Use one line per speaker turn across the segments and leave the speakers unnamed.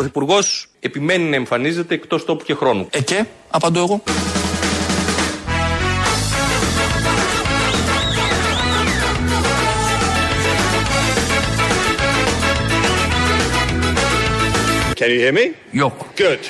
Πρωθυπουργός επιμένει να εμφανίζεται εκτός τόπου και χρόνου.
Ε, και, απαντώ εγώ.
Can you hear me?
Yok.
Good.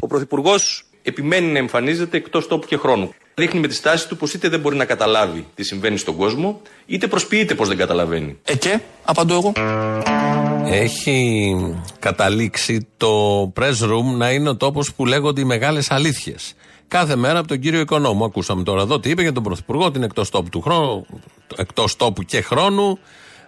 Ο Πρωθυπουργός επιμένει να εμφανίζεται εκτός τόπου και χρόνου. Δείχνει με τη στάση του πως είτε δεν μπορεί να καταλάβει τι συμβαίνει στον κόσμο, είτε προσποιείται πως δεν καταλαβαίνει.
Ε, και, απαντώ εγώ.
Έχει καταλήξει το press room να είναι ο τόπος που λέγονται οι μεγάλες αλήθειες. Κάθε μέρα από τον κύριο Οικονόμου. Ακούσαμε τώρα εδώ τι είπε για τον Πρωθυπουργό, ότι είναι εκτός τόπου, του χρόνου, εκτός τόπου και χρόνου,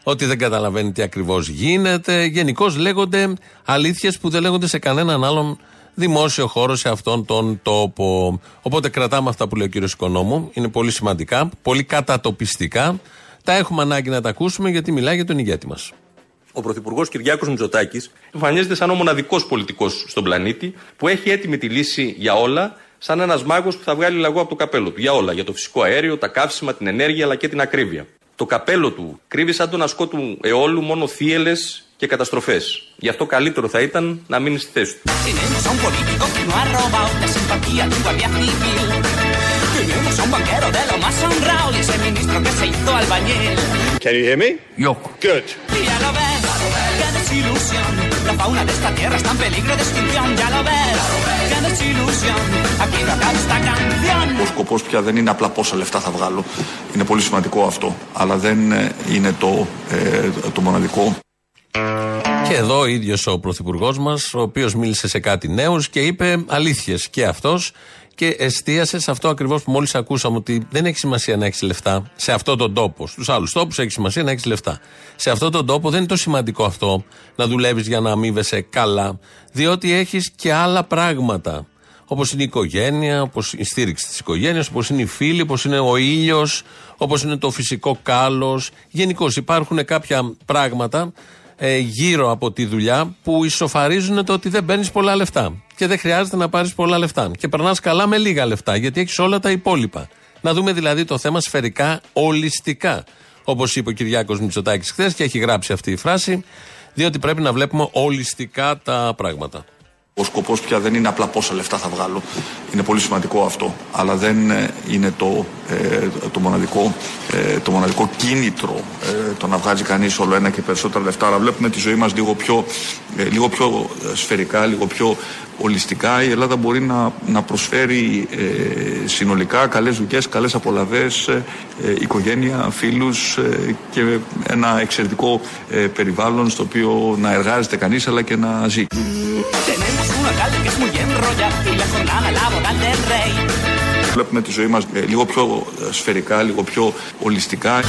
ότι δεν καταλαβαίνει τι ακριβώς γίνεται. Γενικώς λέγονται αλήθειες που δεν λέγονται σε κανέναν άλλον δημόσιο χώρο σε αυτόν τον τόπο. Οπότε κρατάμε αυτά που λέει ο κύριος Οικονόμου. Είναι πολύ σημαντικά, πολύ κατατοπιστικά. Τα έχουμε ανάγκη να τα ακούσουμε γιατί μιλάει για τον ηγέτη μας.
Ο Πρωθυπουργός Κυριάκος Μητσοτάκης εμφανίζεται σαν ο μοναδικός πολιτικός στον πλανήτη που έχει έτοιμη τη λύση για όλα, σαν ένας μάγος που θα βγάλει λαγό από το καπέλο του. Για όλα. Για το φυσικό αέριο, τα καύσιμα, την ενέργεια αλλά και την ακρίβεια. Το καπέλο του κρύβει σαν τον ασκό του αιώλου μόνο θύελες και καταστροφές. Γι' αυτό καλύτερο θα ήταν να μείνει στη θέση του.
Can you hear me?
Yo.
Good.
La
Ο σκοπός πια δεν είναι απλά πόσα λεφτά θα βγάλω. Είναι πολύ σημαντικό αυτό. Αλλά δεν ε, είναι το, ε, το μοναδικό.
Και εδώ ο ίδιος ο Πρωθυπουργός μας, ο οποίος μίλησε σε κάτι νέους και είπε αλήθειες και αυτός και εστίασε σε αυτό ακριβώς που μόλις ακούσαμε, ότι δεν έχει σημασία να έχεις λεφτά σε αυτόν τον τόπο. Στους άλλους τόπους έχει σημασία να έχεις λεφτά. Σε αυτόν τον τόπο δεν είναι το σημαντικό αυτό να δουλεύεις για να αμείβεσαι καλά, διότι έχεις και άλλα πράγματα. Όπως είναι η οικογένεια, όπως η στήριξη της οικογένειας, όπως είναι οι φίλοι, όπως είναι ο ήλιος, όπως είναι το φυσικό κάλος. Γενικώς υπάρχουν κάποια πράγματα ε, γύρω από τη δουλειά που ισοφαρίζουν το ότι δεν παίρνεις πολλά λεφτά. Και δεν χρειάζεται να πάρεις πολλά λεφτά. Και περνάς καλά με λίγα λεφτά, γιατί έχεις όλα τα υπόλοιπα. Να δούμε δηλαδή το θέμα σφαιρικά, ολιστικά. Όπως είπε ο Κυριάκος Μητσοτάκης χθες και έχει γράψει αυτή η φράση, διότι πρέπει να βλέπουμε ολιστικά τα πράγματα.
Ο σκοπός πια δεν είναι απλά πόσα λεφτά θα βγάλω. Είναι πολύ σημαντικό αυτό. Αλλά δεν ε, είναι το, ε, το, μοναδικό, ε, το μοναδικό κίνητρο ε, το να βγάζει κανείς όλο ένα και περισσότερα λεφτά. Αλλά βλέπουμε τη ζωή μας λίγο πιο, ε, λίγο πιο ε, σφαιρικά, λίγο πιο ολιστικά. Η Ελλάδα μπορεί να, να προσφέρει ε, συνολικά καλές δουλειές, καλές απολαβές, ε, ε, οικογένεια, φίλους ε, και ένα εξαιρετικό ε, περιβάλλον στο οποίο να εργάζεται κανείς αλλά και να ζει.
Tenemos un alcalde que es muy enrollado y la jornada laboral del rey.
Βλέπουμε τη ζωή μας ε, λίγο πιο ε, σφαιρικά, λίγο πιο ολιστικά.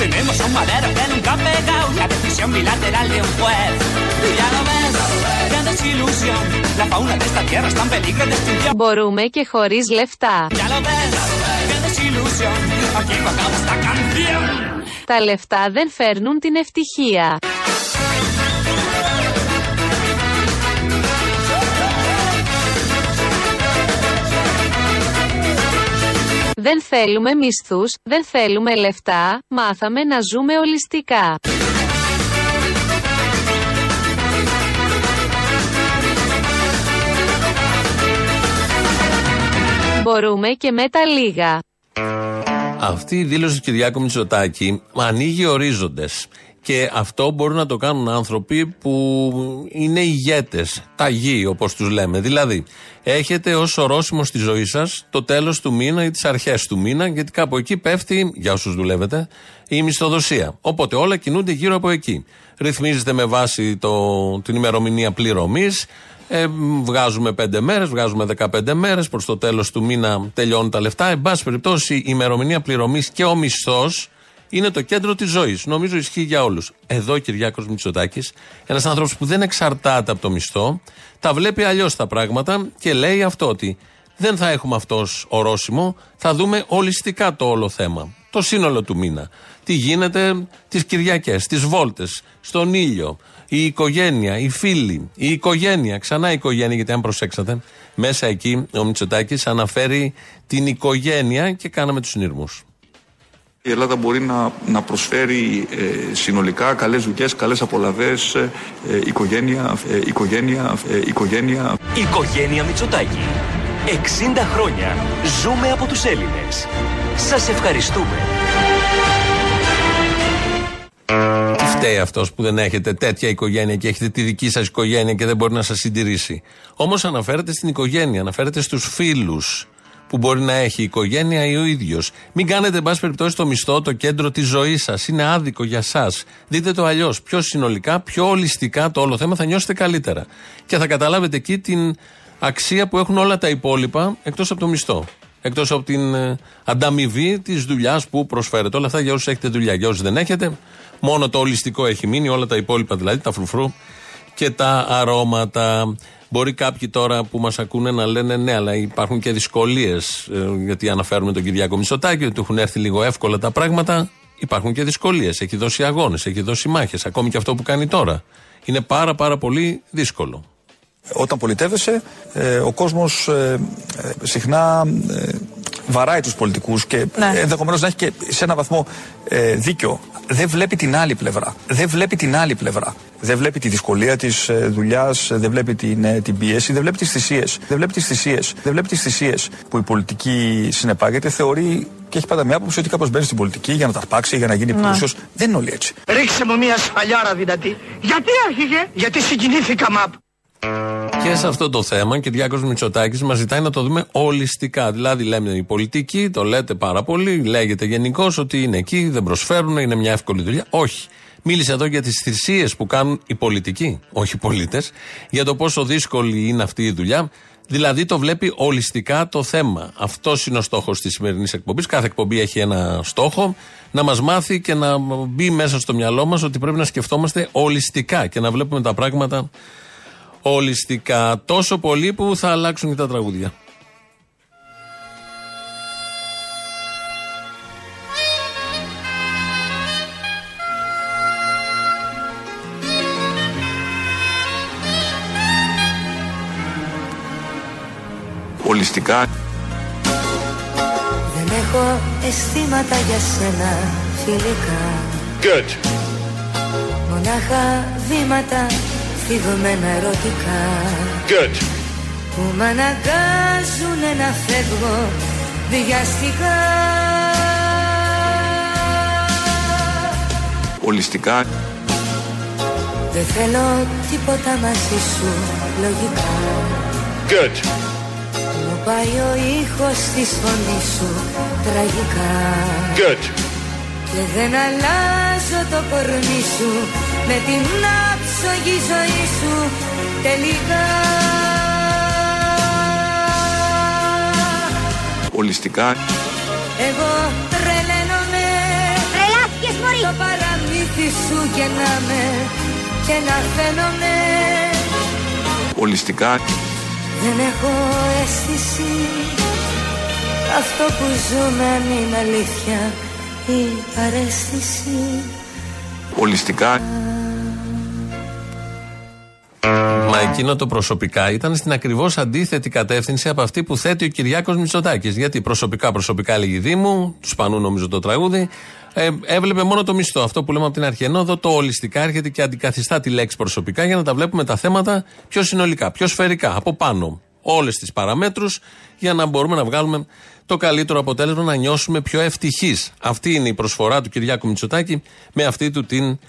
Μπορούμε και χωρίς λεφτά.
Ya lo ves, qué desilusión. Aquí no acaba esta canción.
Τα λεφτά δεν φέρνουν την ευτυχία. Δεν θέλουμε μισθούς, δεν θέλουμε λεφτά, μάθαμε να ζούμε ολιστικά. Μπορούμε και με τα λίγα.
Αυτή η δήλωση του Κυριάκου Μητσοτάκη ανοίγει ορίζοντες. Και αυτό μπορούν να το κάνουν άνθρωποι που είναι ηγέτες, ταγοί όπως τους λέμε. Δηλαδή, έχετε ως ορόσημο στη ζωή σας το τέλος του μήνα ή τις αρχές του μήνα, γιατί κάπου εκεί πέφτει, για όσους δουλεύετε, η μισθοδοσία. Οπότε όλα κινούνται γύρω από εκεί. Ρυθμίζεται με βάση το, την ημερομηνία πληρωμής. Ε, βγάζουμε 5 μέρες, βγάζουμε 15 μέρες. Προς το τέλος του μήνα τελειώνουν τα λεφτά. Εν πάση περιπτώσει, η ημερομηνία πληρωμής και ο μισθός είναι το κέντρο της ζωής. Νομίζω ισχύει για όλους. Εδώ ο Κυριάκος Μητσοτάκης, ένας άνθρωπος που δεν εξαρτάται από το μισθό, τα βλέπει αλλιώς τα πράγματα και λέει αυτό ότι δεν θα έχουμε αυτός ως ορόσημο, θα δούμε ολιστικά το όλο θέμα. Το σύνολο του μήνα. Τι γίνεται τις Κυριακές, τις βόλτες, στον ήλιο, η οικογένεια, οι φίλοι, η οικογένεια, ξανά η οικογένεια, γιατί αν προσέξατε, μέσα εκεί ο Μητσοτάκης αναφέρει την οικογένεια και κάναμε τους συνειρμούς.
Η Ελλάδα μπορεί να, να προσφέρει ε, συνολικά καλές δουλειές, καλές απολαβές, ε, ε, οικογένεια, ε, οικογένεια, ε, οικογένεια.
Οικογένεια Μητσοτάκη. 60 χρόνια ζούμε από τους Έλληνες. Σας ευχαριστούμε.
Τι φταίει αυτός που δεν έχετε τέτοια οικογένεια και έχετε τη δική σας οικογένεια και δεν μπορεί να σας συντηρήσει. Όμως αναφέρεται στην οικογένεια, αναφέρεται στους φίλους που μπορεί να έχει η οικογένεια ή ο ίδιος. Μην κάνετε, εν πάση περιπτώσει, το μισθό το κέντρο της ζωής σας. Είναι άδικο για εσά. Δείτε το αλλιώς. Πιο συνολικά, πιο ολιστικά το όλο θέμα θα νιώσετε καλύτερα. Και θα καταλάβετε εκεί την αξία που έχουν όλα τα υπόλοιπα εκτός από το μισθό. Εκτός από την ε, ανταμοιβή της δουλειάς που προσφέρετε. Όλα αυτά για όσους έχετε δουλειά. Για όσους δεν έχετε, μόνο το ολιστικό έχει μείνει. Όλα τα υπόλοιπα δηλαδή, τα φρουφρού και τα αρώματα. Μπορεί κάποιοι τώρα που μας ακούνε να λένε ναι, αλλά υπάρχουν και δυσκολίες. γιατί αναφέρουμε τον Κυριάκο Μισωτάκη, ότι του έχουν έρθει λίγο εύκολα τα πράγματα. Υπάρχουν και δυσκολίες. Έχει δώσει αγώνες, έχει δώσει μάχες. Ακόμη και αυτό που κάνει τώρα. Είναι πάρα πάρα πολύ δύσκολο.
Όταν πολιτεύεσαι, ε, ο κόσμος ε, ε, συχνά ε, βαράει τους πολιτικούς και
Ναι.
ενδεχομένως να έχει και σε ένα βαθμό ε, δίκιο. Δεν βλέπει την άλλη πλευρά. Δεν βλέπει την άλλη πλευρά. Δεν βλέπει τη δυσκολία της ε, δουλειάς, δεν βλέπει την, ε, την πίεση, δεν βλέπει τις θυσίες. Δεν βλέπει τις θυσίες. Δεν βλέπει τις θυσίες που η πολιτική συνεπάγεται. Θεωρεί και έχει πάντα μια άποψη ότι κάπως μπαίνει στην πολιτική για να τα αρπάξει, για να γίνει πλούσιος. Δεν είναι όλοι έτσι.
Ρίξε μου μια σφαλιάρα δυνατή. Γιατί άρχιγε, γιατί συγκινήθηκα μαπ.
Και σε αυτό το θέμα, Κυριάκος Μητσοτάκης μας ζητάει να το δούμε ολιστικά. Δηλαδή, λέμε η πολιτική, το λέτε πάρα πολύ, λέγεται γενικώς ότι είναι εκεί, δεν προσφέρουν, είναι μια εύκολη δουλειά. Όχι. Μίλησε εδώ για τις θυσίες που κάνουν οι πολιτικοί, όχι οι πολίτες, για το πόσο δύσκολη είναι αυτή η δουλειά. Δηλαδή, το βλέπει ολιστικά το θέμα. Αυτός είναι ο στόχος της σημερινής εκπομπής. Κάθε εκπομπή έχει ένα στόχο. Να μας μάθει και να μπει μέσα στο μυαλό μας ότι πρέπει να σκεφτόμαστε ολιστικά και να βλέπουμε τα πράγματα ολιστικά. Τόσο πολύ που θα αλλάξουν και τα τραγούδια.
Ολιστικά
Δεν έχω αισθήματα για σένα φιλικά
Good.
Μονάχα βήματα φυγμένα ερωτικά
Good.
Που μ' αναγκάζουνε να φεύγω βιαστικά
ολιστικά
Δεν θέλω τίποτα μαζί σου λογικά
Good.
Μου πάει ο ήχος της φωνής σου τραγικά
Good.
Και δεν αλλάζω το κορμί σου. Με την άψογη ζωή σου τελικά.
Ολιστικά.
Εγώ τρελαίνομαι. Τρελάθηκες μωρή. Το παραμύθι σου γεννάμε και να φαίνομαι.
Ολιστικά.
Δεν έχω αίσθηση. Αυτό που ζούμε αν είναι αλήθεια ή παρέστηση
ολιστικά
Μα εκείνο το προσωπικά ήταν στην ακριβώς αντίθετη κατεύθυνση από αυτή που θέτει ο Κυριάκος Μητσοτάκης. Γιατί προσωπικά, προσωπικά λέγει Δήμου, τους σπανού νομίζω το τραγούδι, ε, έβλεπε μόνο το μισθό. Αυτό που λέμε από την αρχή. Ενώ εδώ το ολιστικά έρχεται και αντικαθιστά τη λέξη προσωπικά για να τα βλέπουμε τα θέματα πιο συνολικά, πιο σφαιρικά, από πάνω. Όλες τις παραμέτρους για να μπορούμε να βγάλουμε το καλύτερο αποτέλεσμα, να νιώσουμε πιο ευτυχείς. Αυτή είναι η προσφορά του Κυριάκου Μητσοτάκη με αυτή του την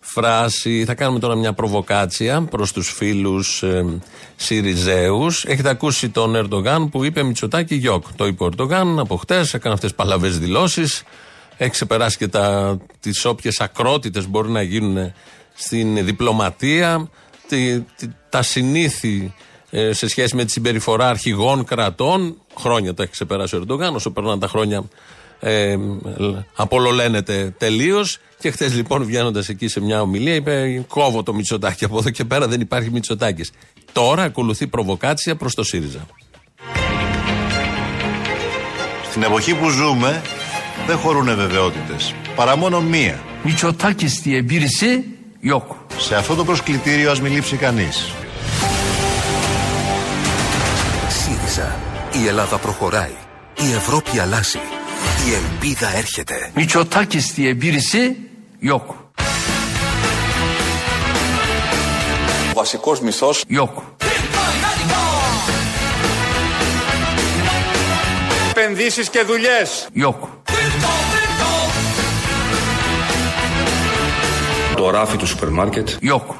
φράση. Θα κάνουμε τώρα μια προβοκάτσια προς τους φίλους ε, Σιριζέους. Έχετε ακούσει τον Ερντογάν που είπε Μητσοτάκη γιοκ. Το είπε ο Ερντογάν από χτες, έκανε αυτές τι παλαβές δηλώσεις. Έχει ξεπεράσει και τις όποιες ακρότητες μπορεί να γίνουν στην διπλωματία. Τη, τη- τα συνήθη ε, σε σχέση με τη συμπεριφορά αρχηγών κρατών. Χρόνια τα έχει ξεπεράσει ο Ερντογάν. Όσο περνάνε τα χρόνια, ε, απολολένεται τελείως. Και χθες λοιπόν βγαίνοντας εκεί σε μια ομιλία, είπε: Κόβω το Μητσοτάκι. Από εδώ και πέρα δεν υπάρχει Μητσοτάκης. Τώρα ακολουθεί προβοκάτσια προς το ΣΥΡΙΖΑ.
Στην εποχή που ζούμε δεν χωρούν βεβαιότητες, παρά μόνο μία.
Μητσοτάκης diye birisi yok.
Σε αυτό το προσκλητήριο ας μην λείψει
Η Ελλάδα προχωράει. Η Ευρώπη αλλάζει. Η ελπίδα έρχεται.
Miçotakis diye birisi yok.
Ο βασικός μισθός
Yok.
Επενδύσεις και δουλειές.
Γιοκ.
Το ράφι του σούπερ μάρκετ.
Γιοκ.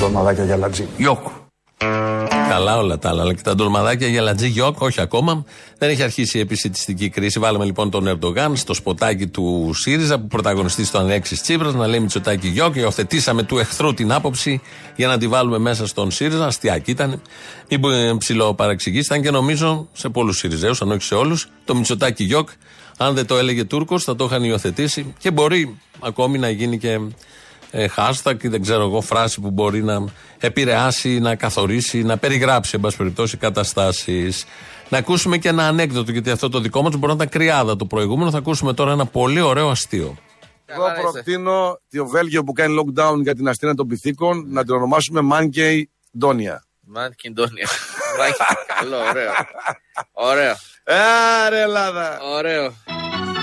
Ντολμαδάκια γιαλαντζί.
Γιοκ.
Καλά όλα τα άλλα, αλλά και τα ντολμαδάκια γιαλαντζί γιοκ, όχι ακόμα. Δεν έχει αρχίσει η επισιτιστική κρίση. Βάλαμε λοιπόν τον Ερντογάν στο σποτάκι του ΣΥΡΙΖΑ που πρωταγωνιστεί στο Αλέξη Τσίπρας να λέει Μητσοτάκι γιοκ. Υιοθετήσαμε του εχθρού την άποψη για να τη βάλουμε μέσα στον ΣΥΡΙΖΑ. Αστιακή ήταν. Μην ψηλό παραξηγήσταν και νομίζω σε πολλούς ΣΥΡΙΖΑίου, αν όχι σε όλους, το Μητσοτάκι γιοκ, αν δεν το έλεγε Τούρκος, θα το είχαν υιοθετήσει και μπορεί ακόμη να γίνει και ε, hashtag ή δεν ξέρω εγώ φράση που μπορεί να επηρεάσει, να καθορίσει, να περιγράψει εν πάση περιπτώσει καταστάσεις. Να ακούσουμε και ένα ανέκδοτο, γιατί αυτό το δικό μας μπορεί να ήταν κρυάδα το προηγούμενο. Θα ακούσουμε τώρα ένα πολύ ωραίο αστείο.
Εγώ προκτείνω το Βέλγιο που κάνει lockdown για την αστήνα των πυθίκων να την ονομάσουμε Monkey Donia.
Μάνκιν Ντόνια. Καλό, ωραίο. Ωραίο.
Άρε Ελλάδα.
Ωραίο.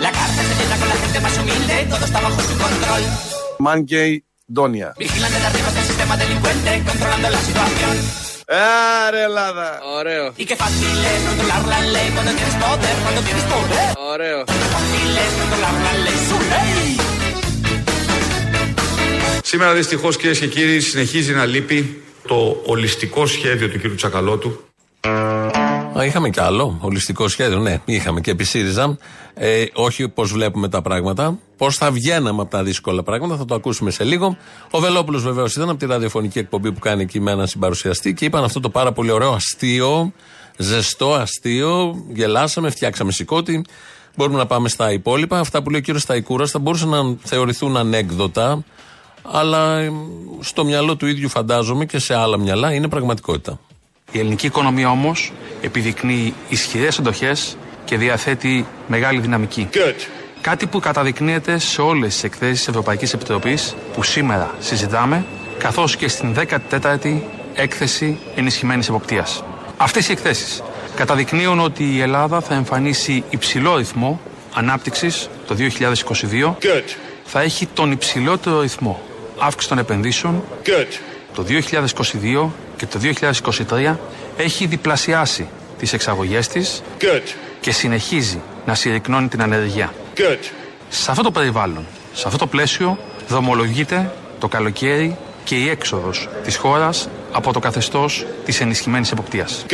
La cárcel se llena con la gente más humilde, todo está bajo su control. Μάν και η δόνια. Μη χίλεται και
κόλώντα. Έρελα,
ωραίο.
Σήμερα δυστυχώς κύριε και κύριοι συνεχίζει να λείπει το ολιστικό σχέδιο του κύρουκαλώ
του είχαμε κι άλλο ολιστικό σχέδιο. Ναι, είχαμε και επί ΣΥΡΙΖΑ. Ε, όχι πώς βλέπουμε τα πράγματα. Πώς θα βγαίναμε από τα δύσκολα πράγματα. Θα το ακούσουμε σε λίγο. Ο Βελόπουλος βεβαίως ήταν από τη ραδιοφωνική εκπομπή που κάνει εκεί με έναν συμπαρουσιαστή και είπαν αυτό το πάρα πολύ ωραίο αστείο. Ζεστό αστείο. Γελάσαμε, φτιάξαμε σηκώτη. Μπορούμε να πάμε στα υπόλοιπα. Αυτά που λέει ο κύριος Σταϊκούρας θα μπορούσαν να θεωρηθούν ανέκδοτα. Αλλά ε, στο μυαλό του ίδιου φαντάζομαι και σε άλλα μυαλά είναι πραγματικότητα.
Η ελληνική οικονομία όμως επιδεικνύει ισχυρές εντοχές και διαθέτει μεγάλη δυναμική. Κάτι που καταδεικνύεται σε όλες τις εκθέσεις της Ευρωπαϊκής Επιτροπής που σήμερα συζητάμε, καθώς και στην 14η έκθεση ενισχυμένης εποπτείας. Αυτές οι εκθέσεις καταδεικνύουν ότι η Ελλάδα θα εμφανίσει υψηλό ρυθμό ανάπτυξης το 2022. Θα έχει τον υψηλότερο ρυθμό αύξηση των επενδύσεων. Το 2022 και το 2023 έχει διπλασιάσει τις εξαγωγές της και συνεχίζει να συρρυκνώνει την ανεργία. Σε αυτό το περιβάλλον, σε αυτό το πλαίσιο δρομολογείται το καλοκαίρι και η έξοδος της χώρας από το καθεστώς της ενισχυμένης εποπτείας.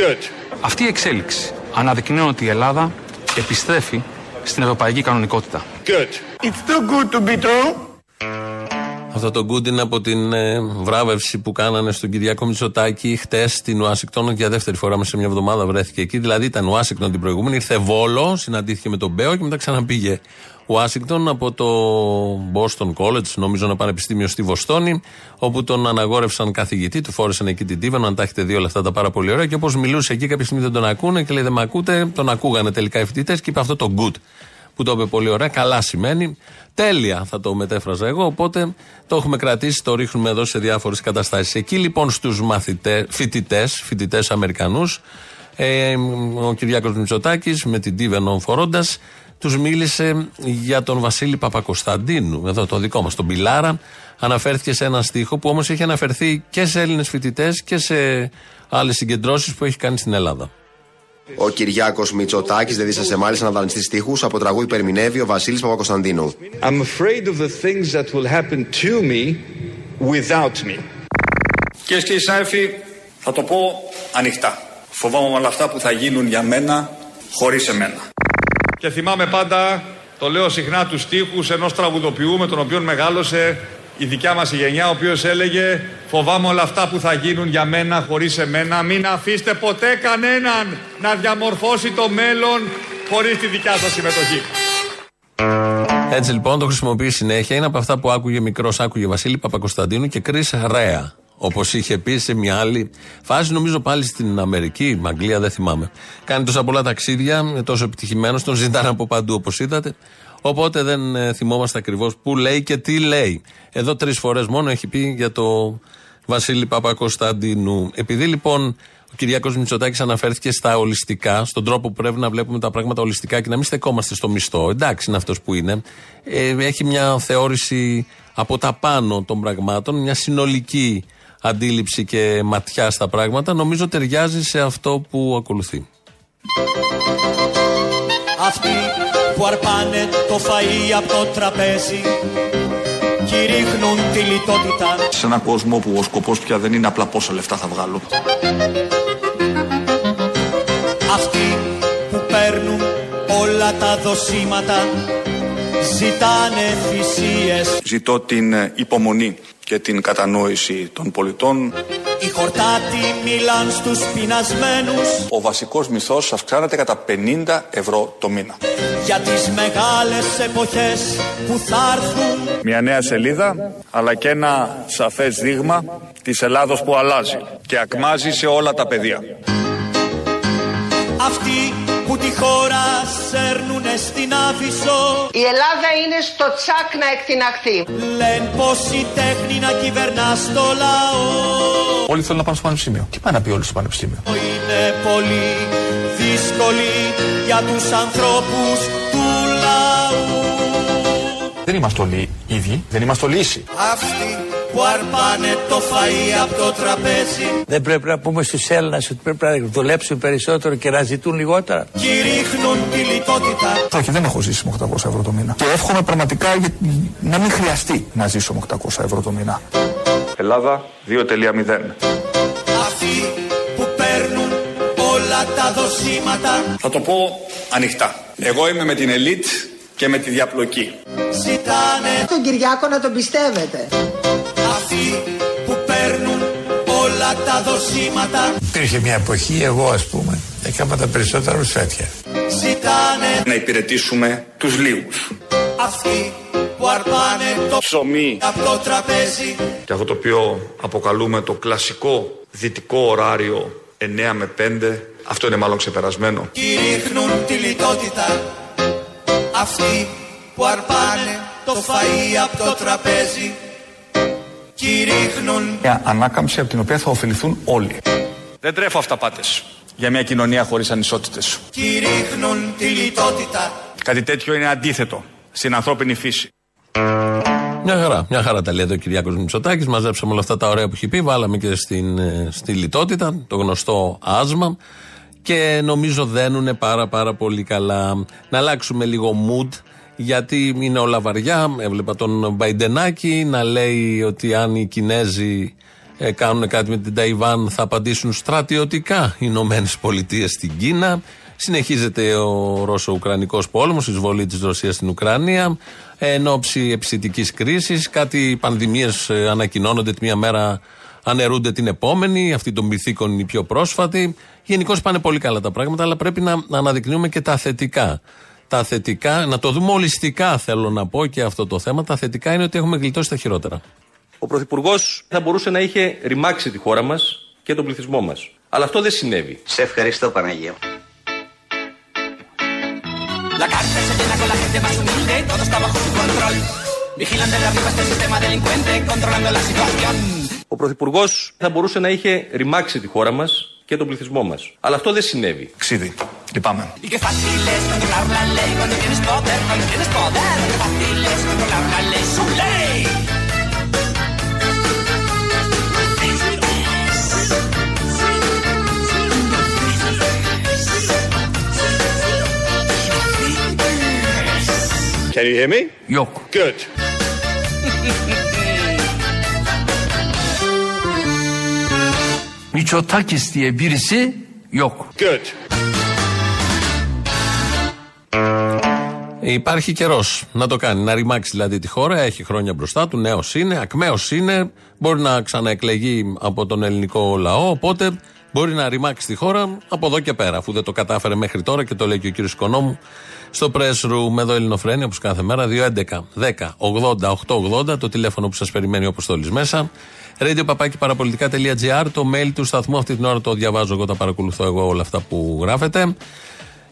Αυτή η εξέλιξη αναδεικνύει ότι η Ελλάδα επιστρέφει στην ευρωπαϊκή κανονικότητα.
It's too good to be true.
Αυτό το good είναι από την ε, βράβευση που κάνανε στον Κυριάκο Μητσοτάκη χτες στην Ουάσιγκτον. Για δεύτερη φορά μέσα σε μια εβδομάδα βρέθηκε εκεί. Δηλαδή ήταν Ουάσιγκτον την προηγούμενη, ήρθε Βόλο, συναντήθηκε με τον Μπέο και μετά ξαναπήγε Ουάσιγκτον από το Boston College, νομίζω ένα πανεπιστήμιο στη Βοστόνη, όπου τον αναγόρευσαν καθηγητή, του φόρεσαν εκεί την τίβα, αν τα έχετε δει όλα αυτά τα πάρα πολύ ωραία. Και όπως μιλούσε εκεί, κάποια στιγμή δεν τον ακούνε και λέει: Δεν με ακούτε, τον ακούγανε τελικά οι φοιτητές και είπε αυτό το good που το είπε πολύ ωραία. Καλά σημαίνει. Τέλεια θα το μετέφραζα εγώ. Οπότε το έχουμε κρατήσει, το ρίχνουμε εδώ σε διάφορες καταστάσεις. Εκεί λοιπόν στους φοιτητές, φοιτητές Αμερικανούς, ε, ο Κυριάκος Μητσοτάκης με την Τίβενον φορώντα, τους μίλησε για τον Βασίλη Παπακοσταντίνου, εδώ το δικό μας, τον Πιλάρα. Αναφέρθηκε σε ένα στίχο που όμως έχει αναφερθεί και σε Έλληνες φοιτητές και σε άλλες συγκεντρώσεις που έχει κάνει στην Ελλάδα.
Ο Κυριάκος Μητσοτάκης δεδίσασε μάλιστα να δανειστείς στίχους από τραγούδι που ερμηνεύει ο Βασίλης Παπακοσταντίνου.
I'm afraid of the things that will happen to me without me.
Κυρίες και κύριοι συνάδελφοι, θα το πω ανοιχτά. Φοβάμαι όλα αυτά που θα γίνουν για μένα χωρίς εμένα.
Και θυμάμαι πάντα, το λέω συχνά τους στίχους ενός τραγουδοποιού με τον οποίο μεγάλωσε η δικιά μας η γενιά, ο οποίος έλεγε φοβάμαι όλα αυτά που θα γίνουν για μένα χωρίς εμένα. Μην αφήστε ποτέ κανέναν να διαμορφώσει το μέλλον χωρίς τη δικιά σας συμμετοχή.
Έτσι λοιπόν το χρησιμοποιεί συνέχεια. Είναι από αυτά που άκουγε μικρός, άκουγε Βασίλη Παπακοσταντίνου και Κρι Ρέα. Όπως είχε πει σε μια άλλη φάση, νομίζω πάλι στην Αμερική, Αγγλία, δεν θυμάμαι. Κάνει τόσα πολλά ταξίδια, είναι τόσο επιτυχημένος, τον ζητάνε από παντού όπως είδατε. Οπότε δεν ε, θυμόμαστε ακριβώς πού λέει και τι λέει. Εδώ τρεις φορές μόνο έχει πει για το Βασίλη Παπακοσταντίνου. Επειδή λοιπόν Ο Κυριάκος Μητσοτάκης αναφέρθηκε στα ολιστικά, στον τρόπο που πρέπει να βλέπουμε τα πράγματα ολιστικά και να μην στεκόμαστε στο μισθό. Εντάξει, είναι αυτός που είναι. Ε, έχει μια θεώρηση από τα πάνω των πραγμάτων, μια συνολική αντίληψη και ματιά στα πράγματα. Νομίζω ταιριάζει σε αυτό που ακολουθεί.
Αυτοί που αρπάνε το φαΐ από το τραπέζι κηρύχνουν τη λιτότητα
Σε έναν κόσμο που ο σκοπός πια δεν είναι απλά πόσα λεφτά θα βγάλω.
Αυτοί που παίρνουν όλα τα δοσήματα ζητάνε θυσίες
Ζητώ την ε, υπομονή και την κατανόηση των πολιτών.
Οι χορτάτοι μιλάν στους πεινασμένους
Ο βασικός μισθός αυξάνεται κατά 50 ευρώ το μήνα.
για τις μεγάλες εποχές που θα έρθουν
Μια νέα σελίδα, αλλά και ένα σαφές δείγμα της Ελλάδος που αλλάζει και ακμάζει σε όλα τα πεδία.
Αυτοί που τη χώρα σέρνουνε στην Άφησο
Η Ελλάδα είναι στο τσάκ να εκτιναχθεί.
Λένε πως η τέχνη να κυβερνά στο λαό
Όλοι θέλουν να πάνε στο πανεπιστήμιο. Τι πάει να πει όλοι στο πανεπιστήμιο;
Είναι πολύ δύσκολη για τους ανθρώπους του λαού
Δεν είμαστε όλοι ίδιοι, δεν είμαστε όλοι ίσοι.
Αυτοί που αρπάνε το φαΐ από το τραπέζι
Δεν πρέπει να πούμε στους Έλληνες ότι πρέπει να δουλέψουν περισσότερο και να ζητούν λιγότερα.
κηρύχνουν τη λιτότητα
Όχι, δεν έχω ζήσει με 800 ευρώ το μήνα. Και εύχομαι πραγματικά για- να μην χρειαστεί να ζήσω με 800 ευρώ το μήνα.
Ελλάδα 2.0.
Αυτοί που παίρνουν όλα τα δοσήματα
Θα το πω ανοιχτά. Εγώ είμαι με την ελίτ και με τη διαπλοκή.
ζητάνε
Τον Κυριάκο να τον πιστεύετε.
Τα δοσήματα
Υπήρχε μια εποχή, εγώ ας πούμε, έκανα τα περισσότερα ρουσφέτια.
ζητάνε
Να υπηρετήσουμε τους λίγους.
Αυτοί που αρπάνε το
Ψωμί
από το τραπέζι
και αυτό το οποίο αποκαλούμε το κλασικό δυτικό ωράριο 9 με 5, αυτό είναι μάλλον ξεπερασμένο.
κηρύχνουν τη λιτότητα Αυτοί που αρπάνε το φαΐ από το τραπέζι κηρύχνουν
Μια ανάκαμψη από την οποία θα ωφεληθούν όλοι.
Δεν τρέφω αυταπάτες για μια κοινωνία χωρίς ανισότητες.
κηρύχνουν τη λιτότητα
Κάτι τέτοιο είναι αντίθετο στην ανθρώπινη φύση.
Μια χαρά, μια χαρά τα λέει εδώ ο Κυριάκος Μητσοτάκης. Μαζέψαμε όλα αυτά τα ωραία που έχει πει, βάλαμε και στην, ε, στη λιτότητα, το γνωστό άσμα. Και νομίζω δένουν πάρα πάρα πολύ καλά. Να αλλάξουμε λίγο mood, γιατί είναι όλα βαριά. Έβλεπα τον Μπαϊντενάκη να λέει ότι αν οι Κινέζοι ε, κάνουν κάτι με την Ταϊβάν θα απαντήσουν στρατιωτικά οι Ηνωμένες Πολιτείες στην Κίνα. Συνεχίζεται ο Ρώσο-Ουκρανικός πόλεμος, η εισβολή της Ρωσίας στην Ουκρανία. Εν ώψη επιστημική κρίσης, κάτι πανδημίες ανακοινώνονται τη μία μέρα, αναιρούνται την επόμενη. Αυτή των πυθίκων είναι η πιο πρόσφατη. Γενικώς πάνε πολύ καλά τα πράγματα, αλλά πρέπει να, να αναδεικνύουμε και τα θετικά. Τα θετικά, να το δούμε ολιστικά θέλω να πω και αυτό το θέμα. Τα θετικά είναι ότι έχουμε γλιτώσει τα χειρότερα.
Ο Πρωθυπουργός θα μπορούσε να είχε ρημάξει τη χώρα μας και τον πληθυσμό μας. Αλλά αυτό δεν συνέβη.
Σε ευχαριστώ Παναγία.
La cárcel se llena con la gente más humilde, todo está bajo su control. Vigilan desde arriba este sistema delincuente, controlando la situación.
Ο Πρωθυπουργός θα μπορούσε να είχε ρημάξει τη χώρα μας και τον πληθυσμό μας. Αλλά αυτό δεν συνέβη.
Ξίδι. Λυπάμαι.
Can you hear me? Good.
Miçotakis diye birisi yok.
Good.
Υπάρχει καιρός να το κάνει, να ρημάξει δηλαδή τη χώρα. Έχει χρόνια μπροστά του, νέος είναι, ακμαίος είναι, μπορεί να ξαναεκλεγεί από τον ελληνικό λαό. Οπότε μπορεί να ρημάξει τη χώρα από εδώ και πέρα, αφού δεν το κατάφερε μέχρι τώρα και το λέει και ο κύριος Οικονόμου στο press room εδώ Ελληνοφρένια, όπως κάθε μέρα, 211 10 80 880, το τηλέφωνο που σας περιμένει ο Αποστόλη μέσα. Radio παπάκι παραπολιτικά.gr, το mail του σταθμού αυτή την ώρα το διαβάζω εγώ, τα παρακολουθώ εγώ όλα αυτά που γράφετε.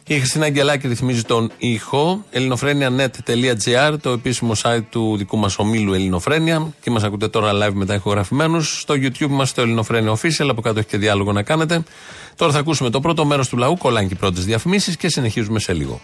Η Χριστίνα Αγγελάκη ρυθμίζει τον ήχο. ελληνοφρένια.net.gr, το επίσημο site του δικού μας ομίλου Ελληνοφρένια. Και μας ακούτε τώρα live μετά ηχογραφημένους. Στο YouTube είμαστε το Ελληνοφρένια Official. Από κάτω έχει και διάλογο να κάνετε. Τώρα θα ακούσουμε το πρώτο μέρος του λαού, κολλάνε και οι πρώτες διαφημίσεις και συνεχίζουμε σε λίγο.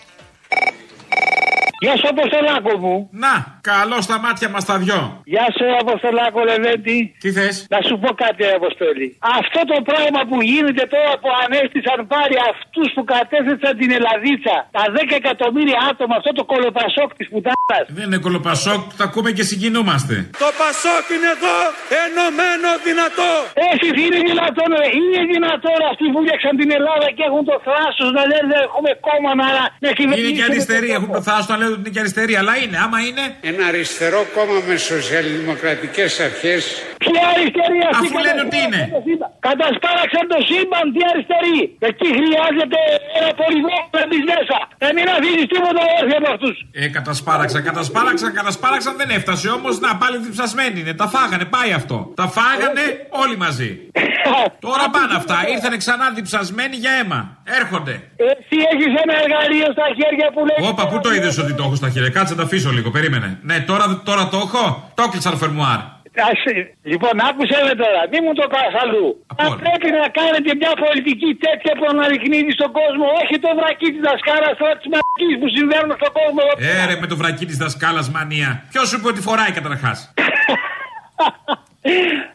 Γεια σου, Αποστολάκο μου.
Να, καλό στα μάτια μας τα δυο.
Γεια σου, Αποστολάκο Λεβέντη.
Τι θες;
Να σου πω κάτι, Αποστολή. Αυτό το πράγμα που γίνεται τώρα που ανέστησαν πάλι αυτούς που κατέθεσαν την Ελλαδίτσα, τα 10 εκατομμύρια άτομα, αυτό το κολοπασόκ της πουτάνας.
Δεν είναι κολοπασόκ, τα ακούμε και συγκινούμαστε.
Το Πασόκ είναι εδώ, ενωμένο δυνατό.
Έτσι είναι δυνατόν, ρε. Είναι δυνατόν αυτοί που φτιάξαν την Ελλάδα και έχουν το θράσος να λένε δεν έχουμε κόμμα να, να κυβερνήσουμε.
Είναι και αριστεροί, έχουν το θράσος να λένε ότι είναι και αριστεροί, αλλά είναι, άμα είναι.
Ένα αριστερό κόμμα με σοσιαλδημοκρατικές αρχές.
Ποια αριστερή αυτή
Αφού λένε ότι είναι.
Κατασπάραξαν το σύμπαν, τι αριστερή. Εκεί χρειάζεται ένα πολυβόλο να μπει μέσα. Να μην αφήσει τίποτα όχι από αυτούς.
Ε, κατασπάραξαν, κατασπάραξαν, κατασπάραξαν, δεν έφτασε όμως. Να πάλι διψασμένοι είναι. Τα φάγανε, πάει αυτό. Τα φάγανε όλοι μαζί. Τώρα πάνε αυτά. Ήρθανε ξανά διψασμένοι για αίμα. Έρχονται.
Εσύ έχεις ένα εργαλείο στα χέρια που λέει.
Όπα, πού το είδες ότι το έχω στα χέρια; Κάτσε να τα αφήσω λίγο, περίμενε. Ναι, τώρα, τώρα το έχω. Το έκλεισα το φερμουάρ.
Λοιπόν, άκουσε με τώρα, μην μου το πας αλλού. Αν πρέπει να κάνετε μια πολιτική τέτοια που αναδεικνύει στον κόσμο, όχι το βρακί της δασκάλας τώρα της μαγική που συμβαίνουν στον κόσμο.
Ε, ρε, με το βρακί της δασκάλας μανία. Ποιος σου είπε ότι φοράει καταρχάς;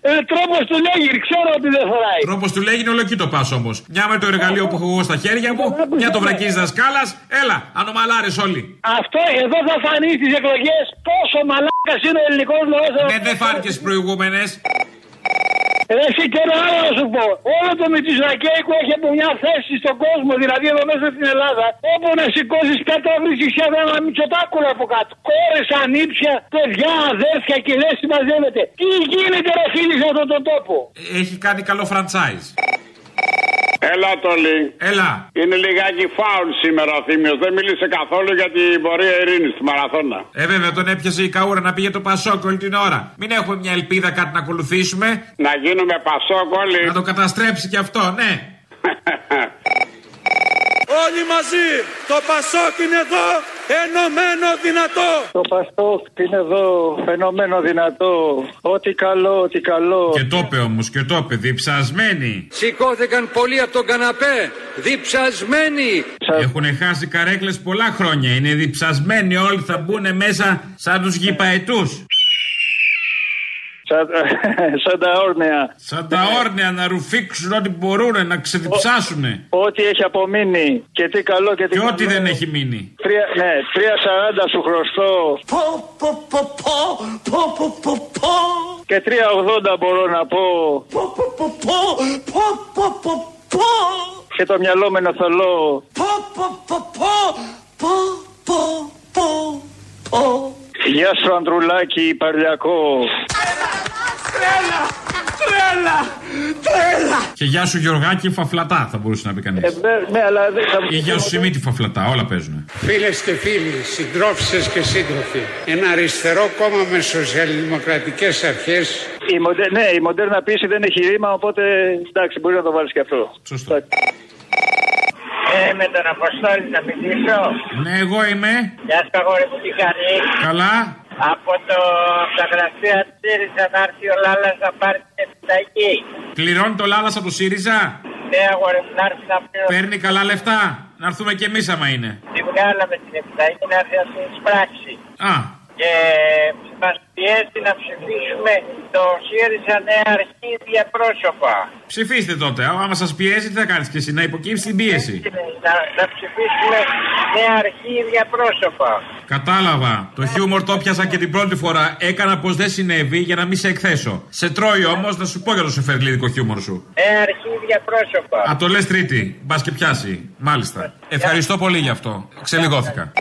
Ε, Τρόπος του λέγει, ξέρω ότι δεν φοράει.
Τρόπος του λέγει είναι όλο εκεί το πας όμως. Μια με το εργαλείο που έχω εγώ στα χέρια μου, μια το βρακί τη δασκάλας. Έλα, ανομαλάρες όλοι.
Αυτό εδώ θα φανεί στις εκλογές πόσο μαλάκας είναι ο ελληνικός λαός.
Ναι, δεν φάνηκε στι προηγούμενες.
Εσύ και ένα άλλο να σου πω. Όλο το Μητσισλακέικο έχει από μια θέση στον κόσμο, δηλαδή εδώ μέσα στην Ελλάδα, όπου να σηκώσεις κάτω να βρει ένα μυτσοτάκουλο από κάτω. Κόρες, ανήψια, παιδιά, αδέρφια και δεν συμμαζεύεται. Τι γίνεται, ρε φίλοι, σε αυτόν τον τόπο;
Έχει κάνει καλό franchise.
Έλα, Τόλι.
Έλα.
Είναι λιγάκι φάουλ σήμερα ο Θήμιος. Δεν μίλησε καθόλου για την πορεία ειρήνης στη Μαραθώνα.
Ε, βέβαια, τον έπιασε η καούρα να πήγε το Πασόκ όλη την ώρα. Μην έχουμε μια ελπίδα κάτι να ακολουθήσουμε.
Να γίνουμε Πασόκ όλοι.
Να το καταστρέψει κι αυτό, ναι.
Όλοι μαζί, το Πασόκ είναι εδώ, ενωμένο δυνατό.
Το Πασόκ είναι εδώ, ενωμένο δυνατό. Ό,τι καλό, ό,τι καλό.
Και το είπε όμως, και το είπε, διψασμένοι.
Σηκώθηκαν πολλοί από τον καναπέ, διψασμένοι.
Έχουν χάσει καρέκλες πολλά χρόνια. Είναι διψασμένοι όλοι, θα μπουν μέσα σαν τους γηπαετούς.
Σαν, σαν τα όρνεα.
Σαν τα όρνεα να ρουφήξουν ό,τι μπορούν, να ξεδιψάσουν.
Ό,τι έχει απομείνει. Και τι καλό και τι
Και
καλό.
ό,τι δεν έχει μείνει.
Τρία, ναι, 3,40 σου χρωστώ.
Πω, πω, πω, πω, πω, πω, πω, πω.
Και 3,80 μπορώ να πω.
Πω, πω, πω, πω, πω, πω, πω, πω.
Και το μυαλό με ένα θολό.
Πω, πω, πω, πω, πω, πω, πω, πω.
Γεια σου Ανδρουλάκη Παρλιακό.
Τρέλα, τρέλα, τρέλα.
Και γεια σου Γεωργάκη Φαφλατά θα μπορούσε να πει κανείς.
Ε, ναι, αλλά δεν θα
Ή γεια σου Σιμίτη Φαφλατά, όλα παίζουν.
Φίλες και φίλοι, συντρόφισσες και σύντροφοι, ένα αριστερό κόμμα με σοσιαλδημοκρατικές αρχές
Η μοντε... Ναι, η μοντέρνα πίεση δεν έχει ρήμα, οπότε εντάξει, μπορεί να το βάλεις και αυτό.
Σωστό.
Ε, με τον Αποστόλη να μιλήσω.
Ναι, εγώ είμαι.
Γεια σου, αγόρι μου, τι κάνεις;
Καλά.
Από το, από τα γραφεία τη ΣΥΡΙΖΑ να έρθει ο Λάλας να πάρει την επιταγή.
Πληρώνει το Λάλας από το ΣΥΡΙΖΑ;
Ναι, αγόρι μου, να έρθει να πληρώσει.
Παίρνει καλά λεφτά. Να έρθουμε κι εμείς άμα είναι.
Τη βγάλαμε την επιταγή να έρθει να την εισπράξει.
Α,
Και μας πιέζει να ψηφίσουμε το ΣΥΡΙΖΑ νέα αρχή διαπρόσωπα.
ψηφίστε τότε. Άμα σας πιέζει, τι θα κάνεις κι εσύ, να υποκύψει την πίεση.
Να, να ψηφίσουμε νέα αρχή διαπρόσωπα.
Κατάλαβα. Το χιούμορ το πιάσα και την πρώτη φορά. Έκανα πως δεν συνέβη για να μην σε εκθέσω. Σε τρώει όμως να σου πω για το σεφερλίδικο χιούμορ σου.
Νέα αρχή διαπρόσωπα.
Α, το λες τρίτη. Μπας και πιάσει. Μάλιστα. Ευχαριστώ πολύ γι' αυτό. Ξελιγώθηκα.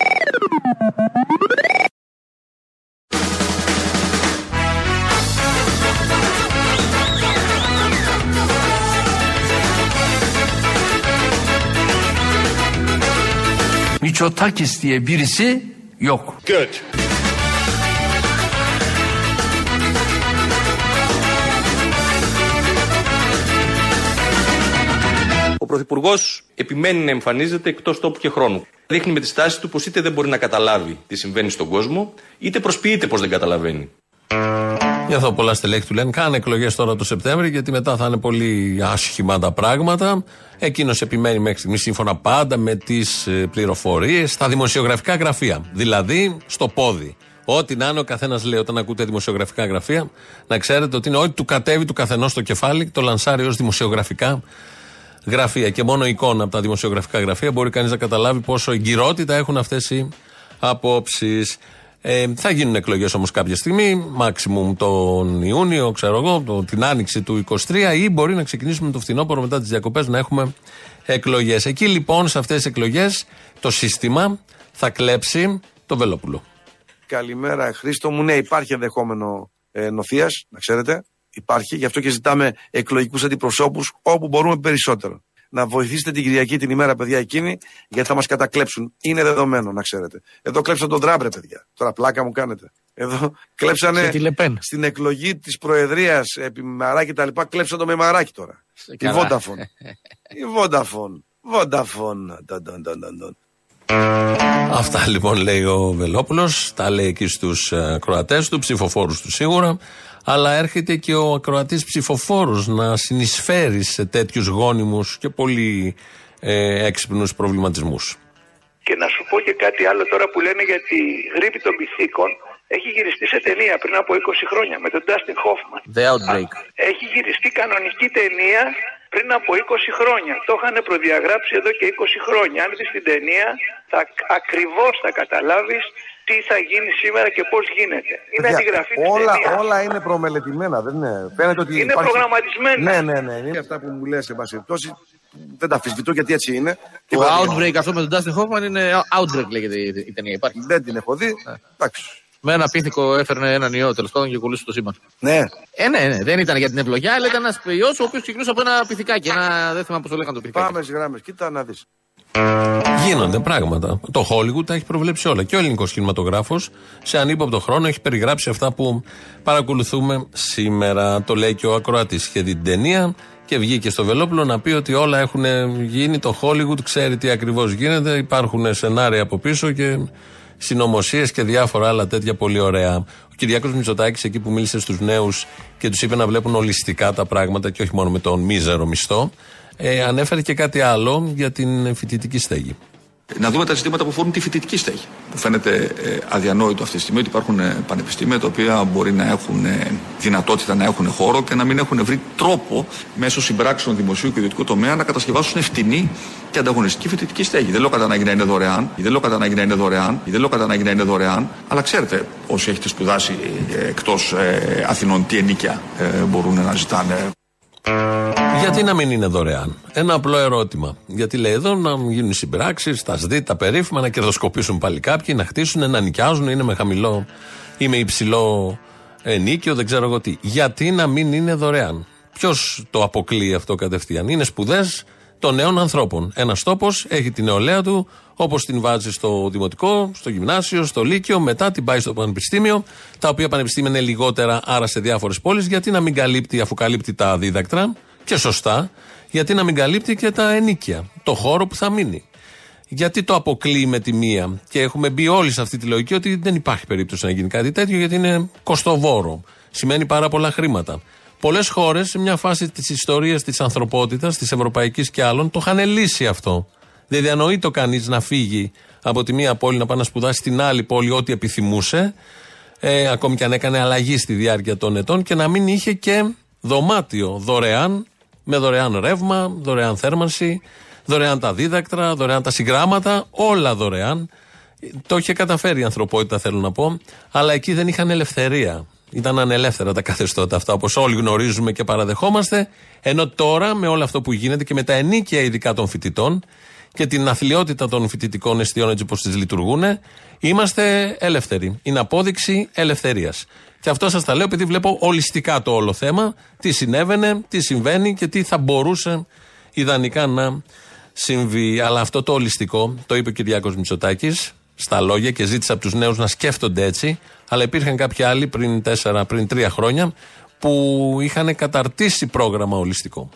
Miçotakis diye birisi yok.
Good.
Ο
Πρωθυπουργός επιμένει να εμφανίζεται εκτός τόπου και χρόνου. Δείχνει με τη στάση του πως είτε δεν μπορεί να καταλάβει τι συμβαίνει στον κόσμο, είτε προσποιείται πως δεν καταλαβαίνει.
Γι' αυτό πολλά στελέχη του λένε: Κάνε εκλογές τώρα το Σεπτέμβριο, γιατί μετά θα είναι πολύ άσχημα τα πράγματα. Εκείνος επιμένει μέχρι στιγμής σύμφωνα πάντα με τις πληροφορίες στα δημοσιογραφικά γραφεία. Δηλαδή στο πόδι. Ό,τι να είναι, ο καθένας λέει όταν ακούτε δημοσιογραφικά γραφεία, να ξέρετε ότι είναι ό,τι του κατέβει του καθενός στο κεφάλι, το λανσάρει ως δημοσιογραφικά γραφεία. Και μόνο εικόνα από τα δημοσιογραφικά γραφεία μπορεί κανείς να καταλάβει πόσο εγκυρότητα έχουν αυτές οι απόψεις. Ε, θα γίνουν εκλογές όμως κάποια στιγμή, maximum τον Ιούνιο, ξέρω εγώ, το, την άνοιξη του 23 ή μπορεί να ξεκινήσουμε το φθινόπωρο μετά τις διακοπές να έχουμε εκλογές. Εκεί λοιπόν σε αυτές τις εκλογές το σύστημα θα κλέψει το Βελόπουλο.
Καλημέρα, Χρήστο μου. Ναι, υπάρχει ενδεχόμενο ε, νοθείας, να ξέρετε. Υπάρχει, γι' αυτό και ζητάμε εκλογικούς αντιπροσώπους όπου μπορούμε περισσότερο. Να βοηθήσετε την Κυριακή την ημέρα, παιδιά, εκείνη, γιατί θα μας κατακλέψουν. Είναι δεδομένο, να ξέρετε. Εδώ κλέψαν τον Τραμπ, ρε παιδιά. Τώρα πλάκα μου κάνετε. Εδώ κλέψανε στην εκλογή της Προεδρίας επί Μαράκη και τα λοιπά. Κλέψαν το με Μαράκη τώρα. Η
καλά.
Vodafone. Η Vodafone. Vodafone. Ντον, ντον, ντον, ντον, ντον.
Αυτά λοιπόν λέει ο Βελόπουλος, τα λέει εκεί στους ακροατέ του, ψηφοφόρους του σίγουρα. Αλλά έρχεται και ο ακροατής ψηφοφόρος να συνεισφέρει σε τέτοιους γόνιμους και πολύ ε, έξυπνους προβληματισμούς.
Και να σου πω και κάτι άλλο τώρα που λένε για τη γρήπη των πυθίκων. Έχει γυριστεί σε ταινία πριν από 20 χρόνια με τον Dustin Hoffman.
The Outbreak.
Έχει γυριστεί κανονική ταινία πριν από 20 χρόνια. Το είχαν προδιαγράψει εδώ και 20 χρόνια. Αν δεις την ταινία θα ακριβώς θα καταλάβεις τι θα γίνει σήμερα και πώς γίνεται. Είναι
Παιδιά,
αντιγραφή της
όλα,
ταινίας.
όλα είναι προμελετημένα, δεν είναι. Φαίνεται ότι
Είναι
υπάρχει-
προγραμματισμένα.
Ναι, ναι, ναι. Είναι αυτά που μου λες, εν πάση περιπτώσει. Δεν τα αφισβητώ γιατί έτσι είναι.
Το
Τίποτα άλλο.
Outbreak αυτό με τον Dustin Hoffman είναι Outbreak λέγεται η η ταινία. Υπάρχει.
Δεν την έχω δει. Εντάξει.
Με ένα πίθηκο έφερνε έναν ιό τέλος πάντων και κολλούσε το σύμπαν.
Ναι.
Ε, ναι, ναι, δεν ήταν για την ευλογιά, αλλά ήταν ένας ιός ο οποίος ξεκινούσε από ένα πυθικάκι. Ένα, δεν θυμάμαι πώς το λέγανε το πυθικάκι.
Πάμε στις γράμμες. Κοίτα να δεις.
Γίνονται πράγματα. Το Hollywood τα έχει προβλέψει όλα. Και ο ελληνικός κινηματογράφος σε ανύποπτο χρόνο έχει περιγράψει αυτά που παρακολουθούμε σήμερα. Το λέει και ο Ακροατής. Είχε δει την ταινία και βγήκε στο Βελόπουλο να πει ότι όλα έχουν γίνει. Το Hollywood ξέρει τι ακριβώς γίνεται. Υπάρχουν σενάρια από πίσω και συνωμοσίες και διάφορα άλλα τέτοια πολύ ωραία. Ο Κυριάκος Μητσοτάκης, εκεί που μίλησε στους νέους και τους είπε να βλέπουν ολιστικά τα πράγματα και όχι μόνο με τον μίζερο μισθό, ε, ανέφερε και κάτι άλλο για την φοιτητική στέγη.
Να δούμε τα ζητήματα που αφορούν τη φοιτητική στέγη. Μου φαίνεται ε, αδιανόητο αυτή τη στιγμή ότι υπάρχουν ε, πανεπιστήμια τα οποία μπορεί να έχουν ε, δυνατότητα να έχουν χώρο και να μην έχουν βρει τρόπο μέσω συμπράξεων δημοσίου και ιδιωτικού τομέα να κατασκευάσουν φτηνή και ανταγωνιστική φοιτητική στέγη. Δεν λέω κατά ανάγκη να είναι δωρεάν, ή δεν λέω κατά ανάγκη να είναι δωρεάν, ή δεν λέω κατά ανάγκη να είναι δωρεάν, αλλά ξέρετε, όσοι έχετε σπουδάσει εκτός Αθηνών, τι ενίκια ε, μπορούν να ζητάνε.
Γιατί να μην είναι δωρεάν; Ένα απλό ερώτημα. Γιατί λέει εδώ να γίνουν συμπράξεις, τα ΣΔΙ, τα περίφημα, να κερδοσκοπήσουν πάλι κάποιοι, να χτίσουν, να νοικιάζουν, είναι με χαμηλό ή με υψηλό ενίκιο, δεν ξέρω εγώ τι. Γιατί να μην είναι δωρεάν; Ποιος το αποκλείει αυτό κατευθείαν; Είναι σπουδές των νέων ανθρώπων. Ένας τόπος έχει την νεολαία του, όπως την βάζει στο δημοτικό, στο γυμνάσιο, στο λύκειο, μετά την πάει στο πανεπιστήμιο, τα οποία πανεπιστήμια είναι λιγότερα, άρα σε διάφορες πόλεις. Γιατί να μην καλύπτει, αφού καλύπτει τα δίδακτρα, και σωστά, γιατί να μην καλύπτει και τα ενίκια, το χώρο που θα μείνει. Γιατί το αποκλείει με τη μία. Και έχουμε μπει όλοι σε αυτή τη λογική ότι δεν υπάρχει περίπτωση να γίνει κάτι τέτοιο, γιατί είναι κοστοβόρο. Σημαίνει πάρα πολλά χρήματα. Πολλές χώρες, σε μια φάση της ιστορίας της ανθρωπότητας, της ευρωπαϊκής και άλλων, το είχαν λύσει αυτό. Δεν διανοεί το κανείς να φύγει από τη μία πόλη να πάει να σπουδάσει στην άλλη πόλη ό,τι επιθυμούσε, ε, ακόμη και αν έκανε αλλαγή στη διάρκεια των ετών και να μην είχε και δωμάτιο δωρεάν, με δωρεάν ρεύμα, δωρεάν θέρμανση, δωρεάν τα δίδακτρα, δωρεάν τα συγγράμματα, όλα δωρεάν. Το είχε καταφέρει η ανθρωπότητα, θέλω να πω, αλλά εκεί δεν είχαν ελευθερία. Ήταν ανελεύθερα τα καθεστώτα αυτά, όπως όλοι γνωρίζουμε και παραδεχόμαστε. Ενώ τώρα, με όλο αυτό που γίνεται και με τα ενίκαια ειδικά των φοιτητών και την αθλειότητα των φοιτητικών αισθιών έτσι όπως τις λειτουργούν, είμαστε ελεύθεροι. Είναι απόδειξη ελευθερίας. Και αυτό σας τα λέω επειδή βλέπω ολιστικά το όλο θέμα, τι συνέβαινε, τι συμβαίνει και τι θα μπορούσε ιδανικά να συμβεί. Αλλά αυτό το ολιστικό, το είπε ο Κυριάκος Μητσοτάκης στα λόγια και ζήτησε από τους νέους να σκέφτονται έτσι. Αλλά υπήρχαν κάποιοι άλλοι πριν τέσσερα, πριν τρία χρόνια που είχαν καταρτήσει πρόγραμμα ολιστικό.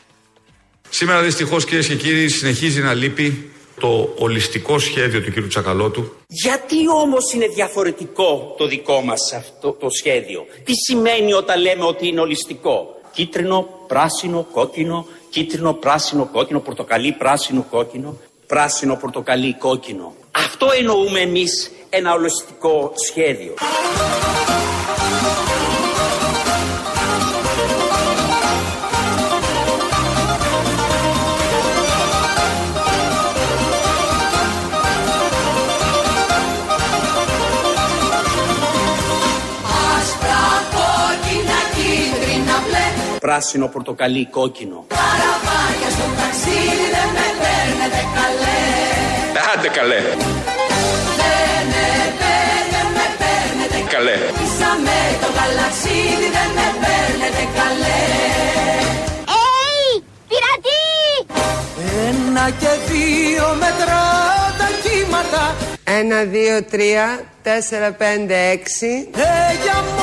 Σήμερα δυστυχώς κυρίες και κύριοι συνεχίζει να λείπει το ολιστικό σχέδιο του κύριου Τσακαλώτου.
Γιατί όμως είναι διαφορετικό το δικό μας αυτό το σχέδιο; Τι σημαίνει όταν λέμε ότι είναι ολιστικό; Κίτρινο, πράσινο, κόκκινο, κίτρινο, πράσινο, κόκκινο, πορτοκαλί, πράσινο, κόκκινο, πράσινο, πορτοκαλί, κόκκινο. Αυτό εννοούμε εμείς ένα ολιστικό σχέδιο. Πράσινο, πορτοκαλί, κόκκινο.
Καραβάγια στο ταξίδι δεν με παίρνετε καλέ
Άντε καλέ.
Δεν με παίρνετε, με παίρνετε
Καλέ.
Είσαμε το γαλαξίδι δεν με παίρνετε καλέ
Έι, πειρατή!
Ένα και δύο μετράω τα κύματα
Ένα, δύο, τρία, τέσσερα, πέντε, έξι.
Έγια μόλα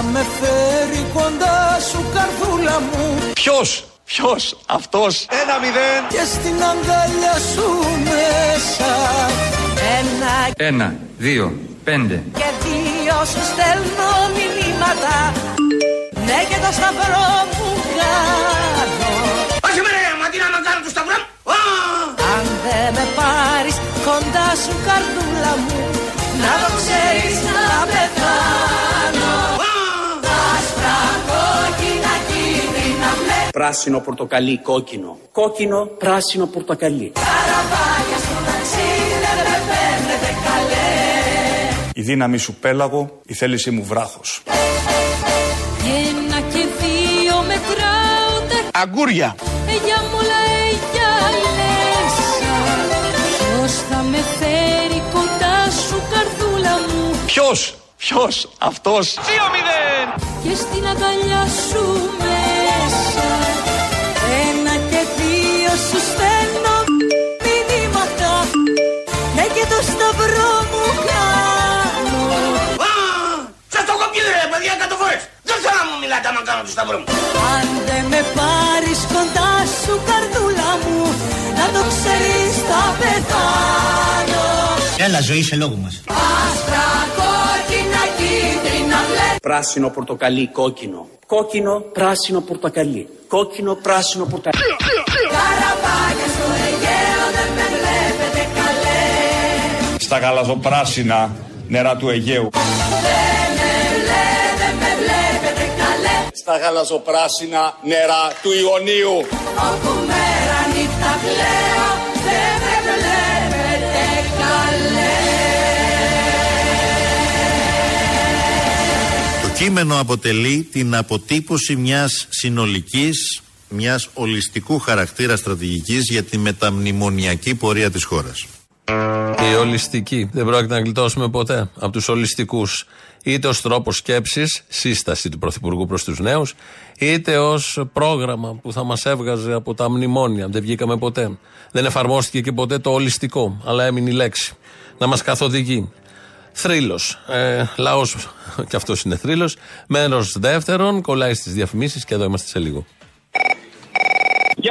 Ποιος θα με φέρει κοντά σου καρδούλα μου.
Ποιος, ποιος, αυτός; Ένα μηδέν.
Και στην αγκαλιά σου μέσα. Ένα.
Ένα, δύο, πέντε.
και δύο σου στέλνω μηνύματα. Ναι και το σταυρό μου κάνω.
Όχι με ρε, μα τι να με κάνω το σταυρό. Μου
Αν δεν με πάρεις κοντά σου καρδούλα μου Να το ξέρεις να πεθάνω
Πράσινο, πορτοκαλί, κόκκινο. Κόκκινο, πράσινο, πορτοκαλί.
Καραβάγια στο ταξίδι δεν με παίρνετε καλέ
Η δύναμη σου πέλαγο, η θέλησή μου βράχος.
Ένα και δύο μετράω τα
Αγκούρια.
Εγιά μόλα εγιά λέσα Ποιος θα με φέρει κοντά σου καρδούλα μου;
Ποιος, ποιος, αυτός. Δύο μηδέν.
Και στην αγκαλιά σου
θέλω να μου μιλάτε άμα κάνω το σταυρό μου
Αν δεν με πάρεις κοντά σου καρδούλα μου Να το ξέρεις θα πεθάνω
Έλα ζωή σε λόγο μας.
Άσπρα, κόκκινα, κίτρινα, μπλε
Πράσινο, πορτοκαλί, κόκκινο. Κόκκινο, πράσινο, πορτοκαλί. Κόκκινο, πράσινο, πορτοκαλί.
Καραβάγια στο Αιγαίο δεν με βλέπετε καλέ
Στα γαλαζοπράσινα νερά του Αιγαίου. Στα γαλαζοπράσινα νερά του Ιωνίου.
Όπου μέρα νύχτα κλαίω δεν με βλέπετε καλέ
Το κείμενο αποτελεί την αποτύπωση μιας συνολικής, μιας ολιστικού χαρακτήρα στρατηγικής για τη μεταμνημονιακή πορεία της χώρας.
Η ολιστική. Δεν πρόκειται να γλιτώσουμε ποτέ από τους ολιστικούς. Είτε ως τρόπος σκέψης, σύσταση του Πρωθυπουργού προς τους νέους, είτε ως πρόγραμμα που θα μας έβγαζε από τα μνημόνια. Δεν βγήκαμε ποτέ. Δεν εφαρμόστηκε και ποτέ το ολιστικό, αλλά έμεινε η λέξη. Να μας καθοδηγεί. Θρύλος. Ε, Λαός, και αυτός είναι θρύλος. Μέρος δεύτερον, κολλάει στις διαφημίσεις και εδώ είμαστε σε λίγο.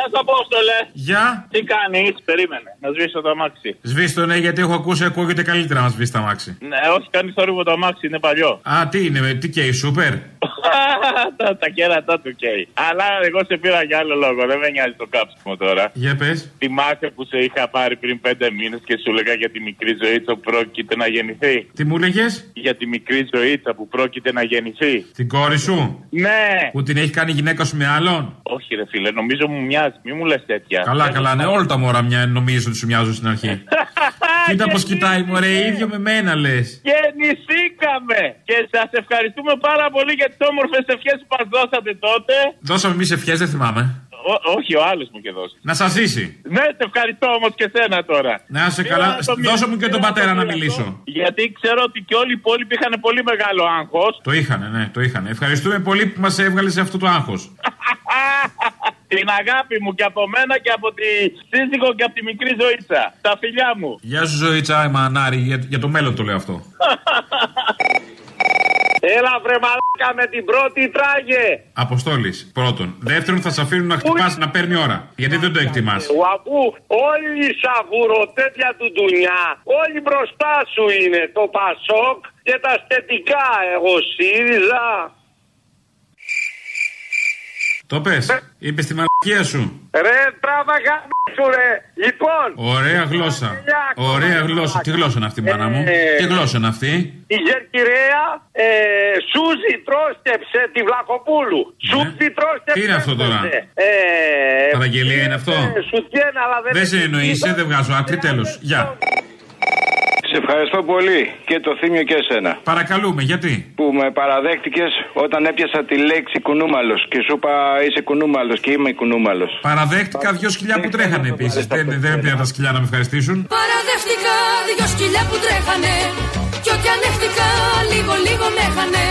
Γεια σου, Απόστολε.
Γεια.
Τι κάνεις, περίμενε. Να σβήσω το αμάξι.
Σβήστο, ναι, γιατί έχω ακούσει ακούγεται καλύτερα να σβήσει τα μάξι.
Ναι, όχι, κάνεις θόρυβο το αμάξι, είναι παλιό.
Α, τι είναι, με- τι καίει, σούπερ;
Τα, τα κέρατα του καίει. Αλλά εγώ σε πήρα για άλλο λόγο, δεν με νοιάζει το κάψιμο τώρα.
Για πες.
Θυμάσαι που σε είχα πάρει πριν πέντε μήνες και σου έλεγα για τη μικρή ζωήτσα που πρόκειται να γεννηθεί;
Τι μου έλεγε,
Για τη μικρή ζωήτσα που πρόκειται να γεννηθεί.
Την κόρη σου;
Ναι!
Που την έχει κάνει η γυναίκα σου με άλλον;
Όχι, ρε φίλε, νομίζω μου μοιάζει, μη μου λες τέτοια.
Καλά, καλά, ναι, όλα τα μωρά μια νομίζω ότι σου μοιάζουν στην αρχή. Κοίτα πω κοιτάει, μωρέ, ίδιο με μένα λες.
Γεννηθήκαμε! Και σας ευχαριστούμε πάρα πολύ για τι όμορφε ευχές που μας δώσατε τότε.
Δώσαμε εμείς ευχές, δεν θυμάμαι.
Ό- όχι, ο άλλος μου και δώσει.
Να σας ζήσει.
Ναι, σε ευχαριστώ όμως και σένα τώρα.
Να είσαι
Πήρα
καλά.
το
Δώσε μου και τον
πήρα
πατέρα
το
να
μοίρασμα,
μιλήσω.
Γιατί ξέρω ότι και όλοι οι υπόλοιποι είχαν πολύ μεγάλο άγχος.
Το είχανε, ναι, το είχανε. Ευχαριστούμε πολύ που μας έβγαλες σε αυτό το άγχος.
Την αγάπη μου και από μένα και από τη σύζυγο και από τη μικρή ζωήτσα. Τα φιλιά μου.
Γεια σου, ζωή Τσάι Μανάρη, για, για το μέλλον το λέω αυτό.
Έλα βρε μαλάκα με την πρώτη τράγε.
Αποστόλης. Πρώτον. Δεύτερον, θα σε αφήνουν να χτυπάς να παίρνει ώρα. Γιατί δεν το εκτιμάς.
Ουαπού, όλοι οι σαβουροτέτια του ντουνιά, όλοι μπροστά σου είναι το Πασόκ και τα στετικά. Εγώ ΣΥΡΙΖΑ.
Το πες. Είπες στη μαλακία σου.
Ρε τράβαγα σου ρε. Λοιπόν.
Ωραία γλώσσα. Ωραία γλώσσα. Τι γλώσσα είναι αυτή, μάνα μου;
Ε,
Τι γλώσσα είναι αυτή;
Η Γερκυρέα ε, Σούζη τρώστεψε τη Βλαχοπούλου. Σούζη τρώστεψε.
Ναι. Τι είναι αυτό τώρα;
Ε,
Παραγγελία είναι αυτό;
ε, σουτιέν, αλλά δεν
Δεν σε εννοείσαι, δεν βγάζω άκρη, τέλος. Γεια.
Σε ευχαριστώ πολύ και το θύμιο και εσένα.
Παρακαλούμε, γιατί;
Που με παραδέχτηκες όταν έπιασα τη λέξη κουνούμαλος και σου είπα είσαι κουνούμαλος και είμαι κουνούμαλος.
Παραδέχτηκα δυο σκυλιά που τρέχανε επίσης. Δεν, δεν πήρα τα σκυλιά να με ευχαριστήσουν.
Παραδέχτηκα δυο σκυλιά που τρέχανε Κι ό,τι ανέχτηκα λίγο λίγο με έχανε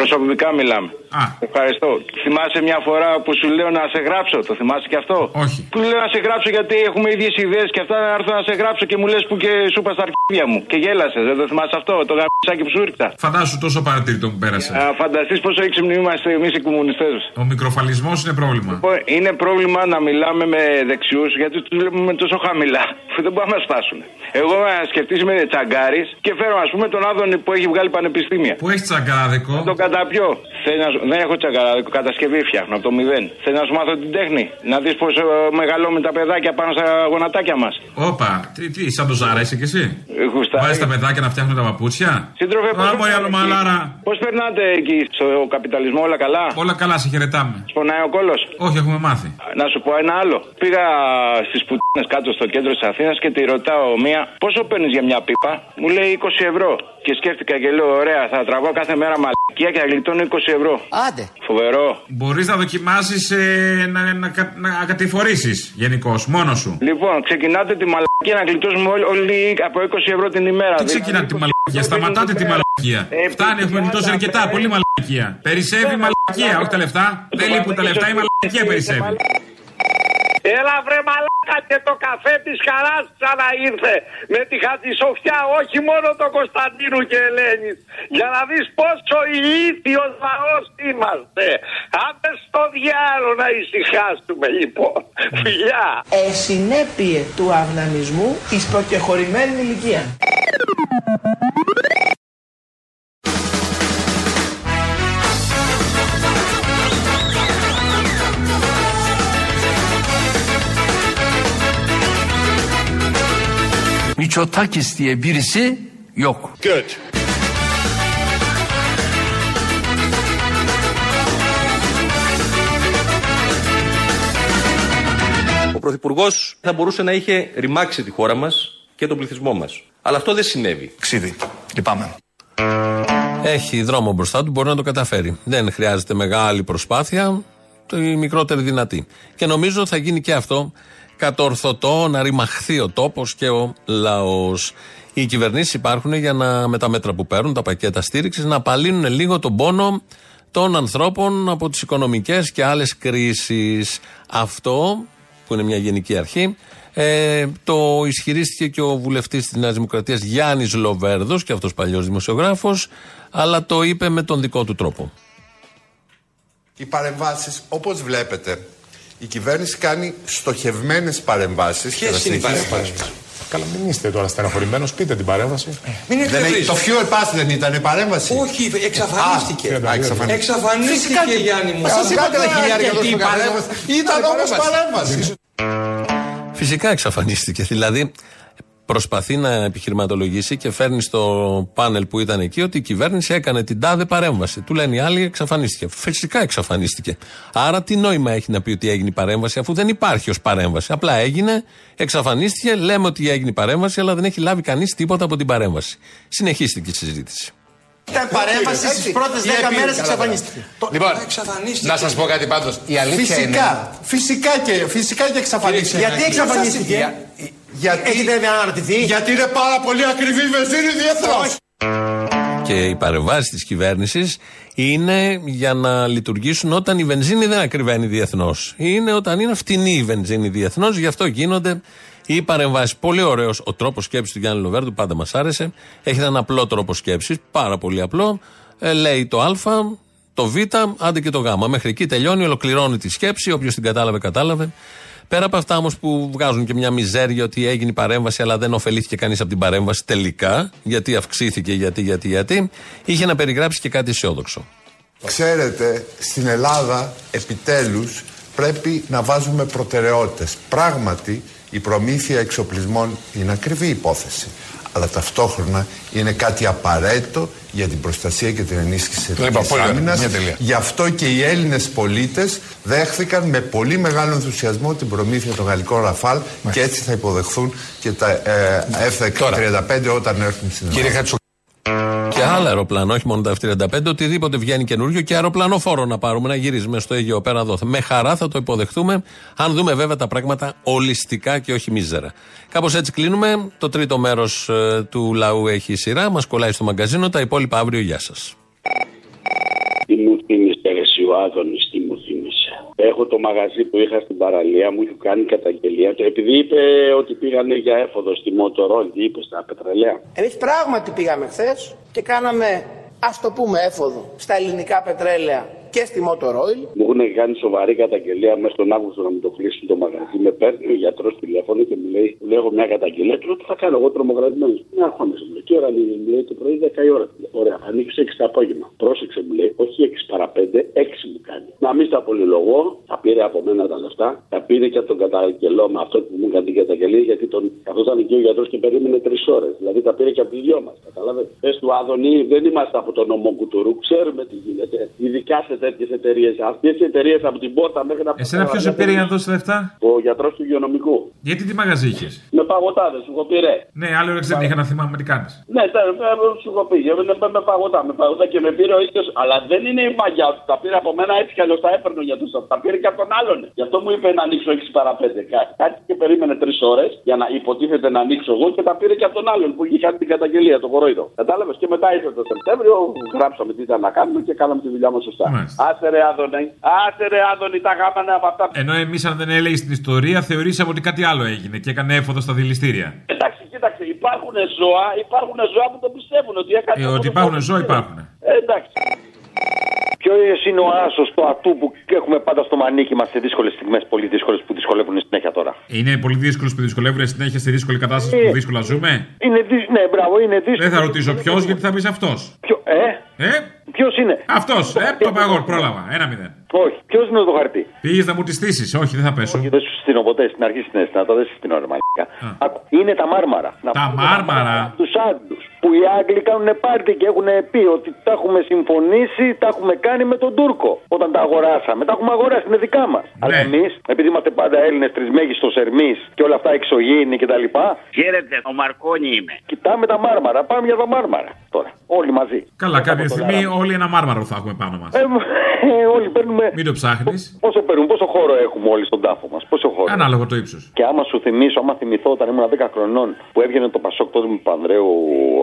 Προσωπικά μιλάμε.
Α.
Ευχαριστώ. Θυμάσαι μια φορά που σου λέω να σε γράψω, το θυμάσαι και αυτό;
Όχι.
Που λέω να σε γράψω γιατί έχουμε ίδιες ιδέες και αυτά να έρθω να σε γράψω και μου λες που και σου είπα στα αρχίδια μου. Και γέλασες, δεν το θυμάσαι αυτό, το γαμπισάκι που σου ήρθα.
Φαντάσου τόσο παρατηρητό που πέρασε.
Να φανταστείς πόσο έξυπνοι είμαστε εμείς οι κομμουνιστές.
Ο μικροφαλισμός είναι πρόβλημα.
Λοιπόν, Είναι πρόβλημα να μιλάμε με δεξιούς γιατί τους βλέπουμε τόσο χαμηλά που δεν μπορούν να μα σπάσουν. Εγώ να σκεφτεί με τσαγκάρι και φέρω ας πούμε τον Άδωνη που έχει βγάλει πανεπιστήμια.
Που έχει τσαγκάδικο.
Να το καταπιώ. Θέλει να σου- Δεν έχω τσαγκαράδικο, κατασκευή φτιάχνω από το μηδέν. Θέλει να σου μάθω την τέχνη. Να δεις πώ μεγαλώνουν τα παιδάκια πάνω στα γονατάκια μας.
Όπα, τι, τι, σαν το Ζάρα είσαι κι εσύ; Βάζεις τα παιδάκια να φτιάχνουν τα παπούτσια;
Σύντροφε,
Α, μωρή, άλλο μαλάρα.
Πώς περνάτε εκεί στο καπιταλισμό, όλα καλά;
Όλα καλά, σε χαιρετάμε.
Σπονάει ο κόλος;
Όχι, έχουμε μάθει.
Να σου πω ένα άλλο. Πήγα στις πουτίνες κάτω στο κέντρο της Αθήνας και τη ρωτάω μία, πόσο παίρνεις για μια πίπα; Μου λέει 20 ευρώ. Και σκέφτηκα και λέω, ωραία, θα τραβάω κάθε μέρα μαλακία και θα γλιτώνω 20 ευρώ.
Άντε.
Φοβερό.
Μπορείς να δοκιμάσεις να, να, κα- να κατηφορήσεις γενικώς, μόνος σου.
Λοιπόν, ξεκινάτε τη μαλακία να γλιτώσουμε όλοι, όλοι από 20 ευρώ την ημέρα.
Τι ξεκινάτε τη μαλακία, σταματάτε τη μαλακία. Φτάνει, έχουμε γλιτώσει αρκετά, πολύ μαλακία. Περισσεύει η μαλακία, όχι τα λεφτά. Δεν λείπουν τα λεφτά, η μαλακία περισσεύει.
Έλα βρε μαλάκα και το καφέ της χαράς ξαναήρθε με τη Χατζησοφιά όχι μόνο το Κωνσταντίνου και Ελένης για να δεις πόσο ηλίθιος λαός είμαστε. Άντε στο διάλο να ησυχάσουμε λοιπόν. Φιλιά.
Ε, συνέπειε του αυνανισμού εις προκεχωρημένης ηλικίας.
Miçotakis diye birisi yok.
Good.
Ο Πρωθυπουργός θα μπορούσε να είχε ρημάξει τη χώρα μας και τον πληθυσμό μας. Αλλά αυτό δεν συνέβη.
Ξίδι. Λυπάμαι.
Έχει δρόμο μπροστά του, μπορεί να το καταφέρει. Δεν χρειάζεται μεγάλη προσπάθεια, το η μικρότερη δυνατή. Και νομίζω θα γίνει και αυτό κατορθωτό να ρημαχθεί ο τόπος και ο λαός. Οι κυβερνήσεις υπάρχουν για να, με τα μέτρα που παίρνουν, τα πακέτα στήριξης, να απαλύνουν λίγο τον πόνο των ανθρώπων από τις οικονομικές και άλλες κρίσεις. Αυτό, που είναι μια γενική αρχή, ε, το ισχυρίστηκε και ο βουλευτής της Νέας Δημοκρατίας Γιάννης Λοβέρδος, και αυτός παλιός δημοσιογράφος, αλλά το είπε με τον δικό του τρόπο.
Οι παρεμβάσεις, όπως βλέπετε, η κυβέρνηση κάνει στοχευμένες παρεμβάσεις.
Ποιες είναι οι παρεμβάσεις; Καλά, μην είστε τώρα στεναχωρημένος, πείτε την παρέμβαση.
Μην
Δεν έχει-
το fuel pass δεν ήταν παρέμβαση.
Όχι, εξαφανίστηκε.
Α, εξαφανίστηκε.
Εξαφανίστηκε,
Φυσικά και-
Γιάννη μου.
Μα σας είπα
Κάντε
τώρα
ένα χιλιάρικο
γιατί
εδώ στο
παρέμβαση.
παρέμβαση.
Ήταν
Είναι
όμως
παρέμβαση.
παρέμβαση.
Φυσικά εξαφανίστηκε. Δηλαδή, προσπαθεί να επιχειρηματολογήσει και φέρνει στο πάνελ που ήταν εκεί ότι η κυβέρνηση έκανε την τάδε παρέμβαση. Του λένε οι άλλοι εξαφανίστηκε. Φυσικά εξαφανίστηκε. Άρα τι νόημα έχει να πει ότι έγινε η παρέμβαση αφού δεν υπάρχει ως παρέμβαση. Απλά έγινε, εξαφανίστηκε, λέμε ότι έγινε η παρέμβαση, αλλά δεν έχει λάβει κανείς τίποτα από την παρέμβαση. Συνεχίστηκε η συζήτηση.
Ήταν παρέμβαση στις πρώτες 10 μέρες εξαφανίστηκε.
Λοιπόν, να σας πω κάτι πάντως. Η αλήθεια είναι...
Φυσικά, φυσικά και, φυσικά και εξαφανίστηκε.
Γιατί εξαφανίστηκε;
Για- Γιατί,
Έχετε αναρωτηθεί;
γιατί είναι πάρα πολύ ακριβή η βενζίνη διεθνώς.
Και οι παρεμβάσεις της κυβέρνησης είναι για να λειτουργήσουν όταν η βενζίνη δεν ακριβένει διεθνώς. Είναι όταν είναι φτηνή η βενζίνη διεθνώς, γι' αυτό γίνονται οι παρεμβάσεις. Πολύ ωραίος ο τρόπος σκέψης του Γιάννη Λοβέρντου, πάντα μας άρεσε. Έχει έναν απλό τρόπο σκέψης, πάρα πολύ απλό. Ε, λέει το Α, το Β, άντε και το Γ. Μέχρι εκεί τελειώνει, ολοκληρώνει τη σκέψη. Όποιος την κατάλαβε, κατάλαβε. Πέρα από αυτά όμως που βγάζουν και μια μιζέρια ότι έγινε η παρέμβαση, αλλά δεν ωφελήθηκε κανείς από την παρέμβαση τελικά, γιατί αυξήθηκε, γιατί, γιατί, γιατί, είχε να περιγράψει και κάτι αισιόδοξο.
Ξέρετε, στην Ελλάδα επιτέλους πρέπει να βάζουμε προτεραιότητες. Πράγματι, η προμήθεια εξοπλισμών είναι ακριβή υπόθεση. Αλλά ταυτόχρονα είναι κάτι απαραίτητο για την προστασία και την ενίσχυση της
Το είπα,
εθνικής
πολύ ωραία.
άμυνας.
Μια τελεία.
Γι' αυτό και οι Έλληνες πολίτες δέχθηκαν με πολύ μεγάλο ενθουσιασμό την προμήθεια των γαλλικών Ραφάλ και έτσι θα υποδεχθούν και τα ε, F-35 όταν έρθουν στην Ελλάδα.
Και άλλα αεροπλάνα, όχι μόνο τα F-35, οτιδήποτε βγαίνει καινούριο και αεροπλανοφόρο να πάρουμε, να γυρίζουμε στο Αιγαίο πέρα εδώ. Με χαρά θα το υποδεχτούμε, αν δούμε βέβαια τα πράγματα ολιστικά και όχι μίζερα. Κάπως έτσι κλείνουμε. Το τρίτο μέρος του λαού έχει σειρά, μας κολλάει στο μαγκαζίνο. Τα υπόλοιπα αύριο. Γεια σας.
Τι μου θύμισε εσύ ο Άδωνης, τι μου θύμισε. Έχω το μαγαζί που είχα στην παραλία, μου είχε κάνει καταγγελία και επειδή είπε ότι πήγανε για έφοδο στη Μοτορόλ, τι είπε στα πετρελαία.
Εμείς πράγματι πήγαμε χθες και κάναμε, ας το πούμε, έφοδο στα ελληνικά πετρέλαια και στη Motor Oil.
Μου έχουν κάνει σοβαρή καταγγελία μέσα στον Αύγουστο να μου το κλείσουν το μαγαζί. Με παίρνει ο γιατρός τηλέφωνο και μου λέει: Λέω έχω μια καταγγελία. Του λέω: Τι θα κάνω εγώ τρομοκρατημένος. Μια αγχώνεσαι μου λέει. Τι ώρα είναι, μου λέει το πρωί 10 η ώρα. Του λέω, Ωραία, ανοίξει 6 το απόγευμα. Πρόσεξε μου λέει: Όχι 6 παρα 5, 6 μου κάνει. Να μην στα πολυλογώ, θα πήρε από μένα τα λεφτά, θα πήρε και από τον καταγγελό με αυτό που μου έκανε την καταγγελία γιατί τον καθόταν εκεί ο γιατρός και περίμενε 3 ώρες. Δηλαδή τα πήρε και από οι δυο μας. Κατάλαβες. Πες του Άδωνη, δεν είμαστε από τον νομό κουτουρού, ξέρουμε τι γίνεται. Ειδικά σε τέτοιες εταιρείες. Αυτές οι εταιρείες από την πόρτα μέχρι να
Εσένα ποιος σε πήρε για να δώσει λεφτά;
Ο γιατρός του υγειονομικού.
Γιατί τι μαγαζί είχες;
Με παγωτάδες, σου έχω πει ρε.
Ναι, άλλη ώρα δεν είχα να θυμάμαι τι κάνεις.
Ναι, τα, τα, σου έχω πει. Με, με, με παγωτά, με παγωτά και με πήρε ο ίδιος. Αλλά δεν είναι η μαγιά του. Τα πήρε από μένα έτσι κι αλλιώς τα έπαιρνε για του. Τα πήρε και από τον άλλον. Γι' αυτό μου είπε να ανοίξω 6 παρα 5. Κάτι και περίμενε 3 ώρες για να υποτίθεται να ανοίξω εγώ και τα πήρε και από τον άλλον που είχε κάνει την καταγγελία, το κορόιδο. Κατάλαβες; Και μετά ήρθε το Σεπτέμβριο, γράψαμε τι ήταν να κάνουμε και κάναμε τη δουλειά μας σωστά. Άσε ρε Άδωνη, άσε ρε Άδωνη, τα γάμανε από αυτά.
Ενώ εμείς, αν δεν έλεγες την ιστορία, θεωρήσαμε ότι κάτι άλλο έγινε και έκανε έφοδο στα δηληστήρια.
Εντάξει, κοίταξε, υπάρχουν ζώα, υπάρχουν ζώα που το πιστεύουν ότι έκανε.
Ε, ότι υπάρχουν ζώα, υπάρχουν.
Ε, εντάξει.
Ποιο είναι ο άσος του ατού που έχουμε πάντα στο μανίκι μας σε δύσκολες στιγμές, πολύ δύσκολες που δυσκολεύουν συνέχεια τώρα;
Είναι πολύ δύσκολο που δυσκολεύουν συνέχεια στη δύσκολη κατάσταση που δύσκολα ζούμε;
Είναι δυ... Ναι, μπράβο, είναι δύσκολο.
Δεν θα ρωτήσω ποιος γιατί θα πεις αυτός.
Ποιο... Ε;
Ε;
Ποιος είναι;
Αυτός, ε, το παγόρ, πρόλαβα. Ένα μηδέν.
Όχι, ποιος είναι το χαρτί.
Πήγες να μου τη στήσεις, όχι, δεν θα πέσω.
Όχι, δεν σου στείλω ποτέ στην αρχή στην αίσθηνα, δεν σου στείλω ρε μαλάκα. Άκου, Είναι τα μάρμαρα. Να
Τα μάρμαρα.
Τους Άγγλους. Που οι Άγγλοι κάνουν πάρτι και έχουν πει ότι τα έχουμε συμφωνήσει, τα έχουμε κάνει με τον Τούρκο. Όταν τα αγοράσαμε. Τα έχουμε αγοράσει, είναι δικά μας.
Ναι.
Αλλά εμείς, επειδή είμαστε πάντα Έλληνες τρισμέγιστος Ερμής και όλα αυτά εξωγήινοι κτλ.
Χαίρετε, ο Μαρκόνι είμαι.
Κοιτάμε τα μάρμαρα. Πάμε για τα μάρμαρα τώρα. Όλοι μαζί.
Καλά, κάποια στιγμή όλοι ένα μάρμαρο θα έχουμε πάνω μας.
Ε, ε, όλοι παίρνουμε.
Μην το ψάχνεις.
Πόσο παίρνουμε, πόσο χώρο έχουμε όλοι στον τάφο μας. Πόσο χώρο.
Ανάλογο το ύψος.
Και άμα σου θυμίσω, άμα θυμηθώ όταν ήμουν 10 χρονών που έβγαινε το Πασόκ τότε με Πανδρέου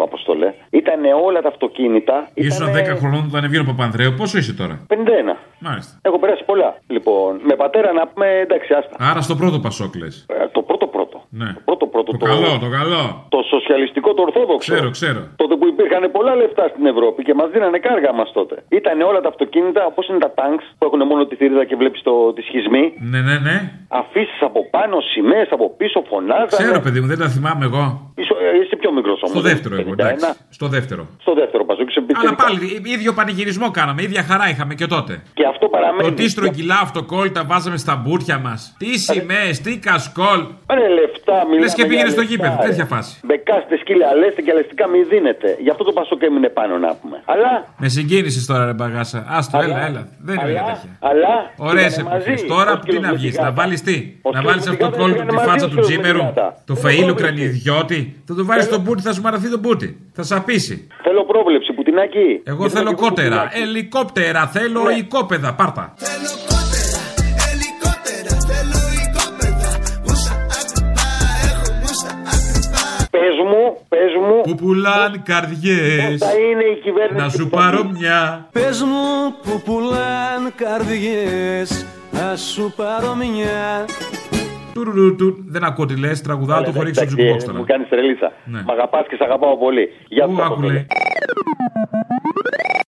Αποστολέ, ήταν όλα τα αυτοκίνητα.
Ήσουν 10 χρονών όταν έβγαινε ο Παπανδρέου, πόσο είσαι τώρα;
51.
Μάλιστα.
Έχω περάσει πολλά. Λοιπόν, με πατέρα να πούμε εντάξει, άστα.
Άρα στο πρώτο Πασόκ λες.
Ε, το πρώτο πρώτο.
Ναι.
Το πρώτο πρώτο.
Το καλό, το καλό.
Το σοσιαλιστικό, το ορθόδοξο.
Ξέρω, ξέρω.
Τότε που υπήρχαν πολλά λεφτά στην Ευρώπη και μας δίνανε κάργα μας τότε. Ήταν όλα τα αυτοκίνητα, όπως είναι τα τάγκς που έχουν μόνο τη θηρίδα και βλέπεις τη σχισμή.
Ναι, ναι, ναι.
Αφήσεις από πάνω, σημαίες από πίσω, φωνάζανε.
Ξέρω, παιδί μου, δεν τα θυμάμαι εγώ.
Είσαι, είσαι πιο μικρός όμως.
Στο δεύτερο εγώ, εντάξει. Στο δεύτερο.
Στο δεύτερο πασόκ.
Αλλά πάλι ίδιο πανηγυρισμό κάναμε, ίδια χαρά είχαμε και τότε.
Και αυτό παραμένει.
Το τι στρογγυλά αυτοκόλλητα βάζαμε στα μπούρια μας. Τι σημαίες, τι κασκόλ.
Πάνε λεφτά, μιλάμε.
Λες και πήγαινε
για
στο
λεφτά,
γήπεδο,
ρε.
τέτοια φάση.
Μπεκάστε σκύλια, λέστε και αλεστικά μη δίνετε. Γι' αυτό το πασόκ έμεινε πάνω να πούμε. Αλλά.
Με συγκίνησες τώρα, ρε μπαγάσα. Άστο,
Αλλά-
έλα, έλα. Δεν είναι για τέτοια.
Αλλά.
Ωραίες
πήγανε
εποχές.
μαζί,
Τώρα
ο
τι
σκύλος
να
με τη
βγεις,
γάτα.
να βάλεις τι;
Ο
Να
σκύλος
βάλεις
με τη
αυτό το
γάτα
κόλπο
πήγανε
τη
μαζί,
φάτσα
ο
του
σκύλος με τη
τζίμερου.
γάτα.
Το φαΐλου κρανιδιώτη. Θα το βάλεις στον μπούτι, θα σου μαραθεί τον μπούτι. Θα σαπίσει.
Θέλω πρόβλεψη που την ακεί.
Εγώ θέλω κότερα. Ελικόπτερα, θέλω οικόπεδα. Πάρτα.
Πες μου, πες μου.
Που πουλάνε καρδιές
Θα είναι η κυβέρνηση.
Να σου
του
πάρω
Πασόκ.
μια.
Πες μου που πουλάν καρδιές Να σου πάρω μια
Τουρουρούτου. Δεν ακούω τι λες, τραγουδάω το χωρίξω του
Εντάξει,
jukebox τώρα.
Μου κάνεις τρελίτσα.
Ναι.
Μ' αγαπάς και σε αγαπάω πολύ. Γεια
Πού
σου,
άκου,
Αποστολέ.
λέει.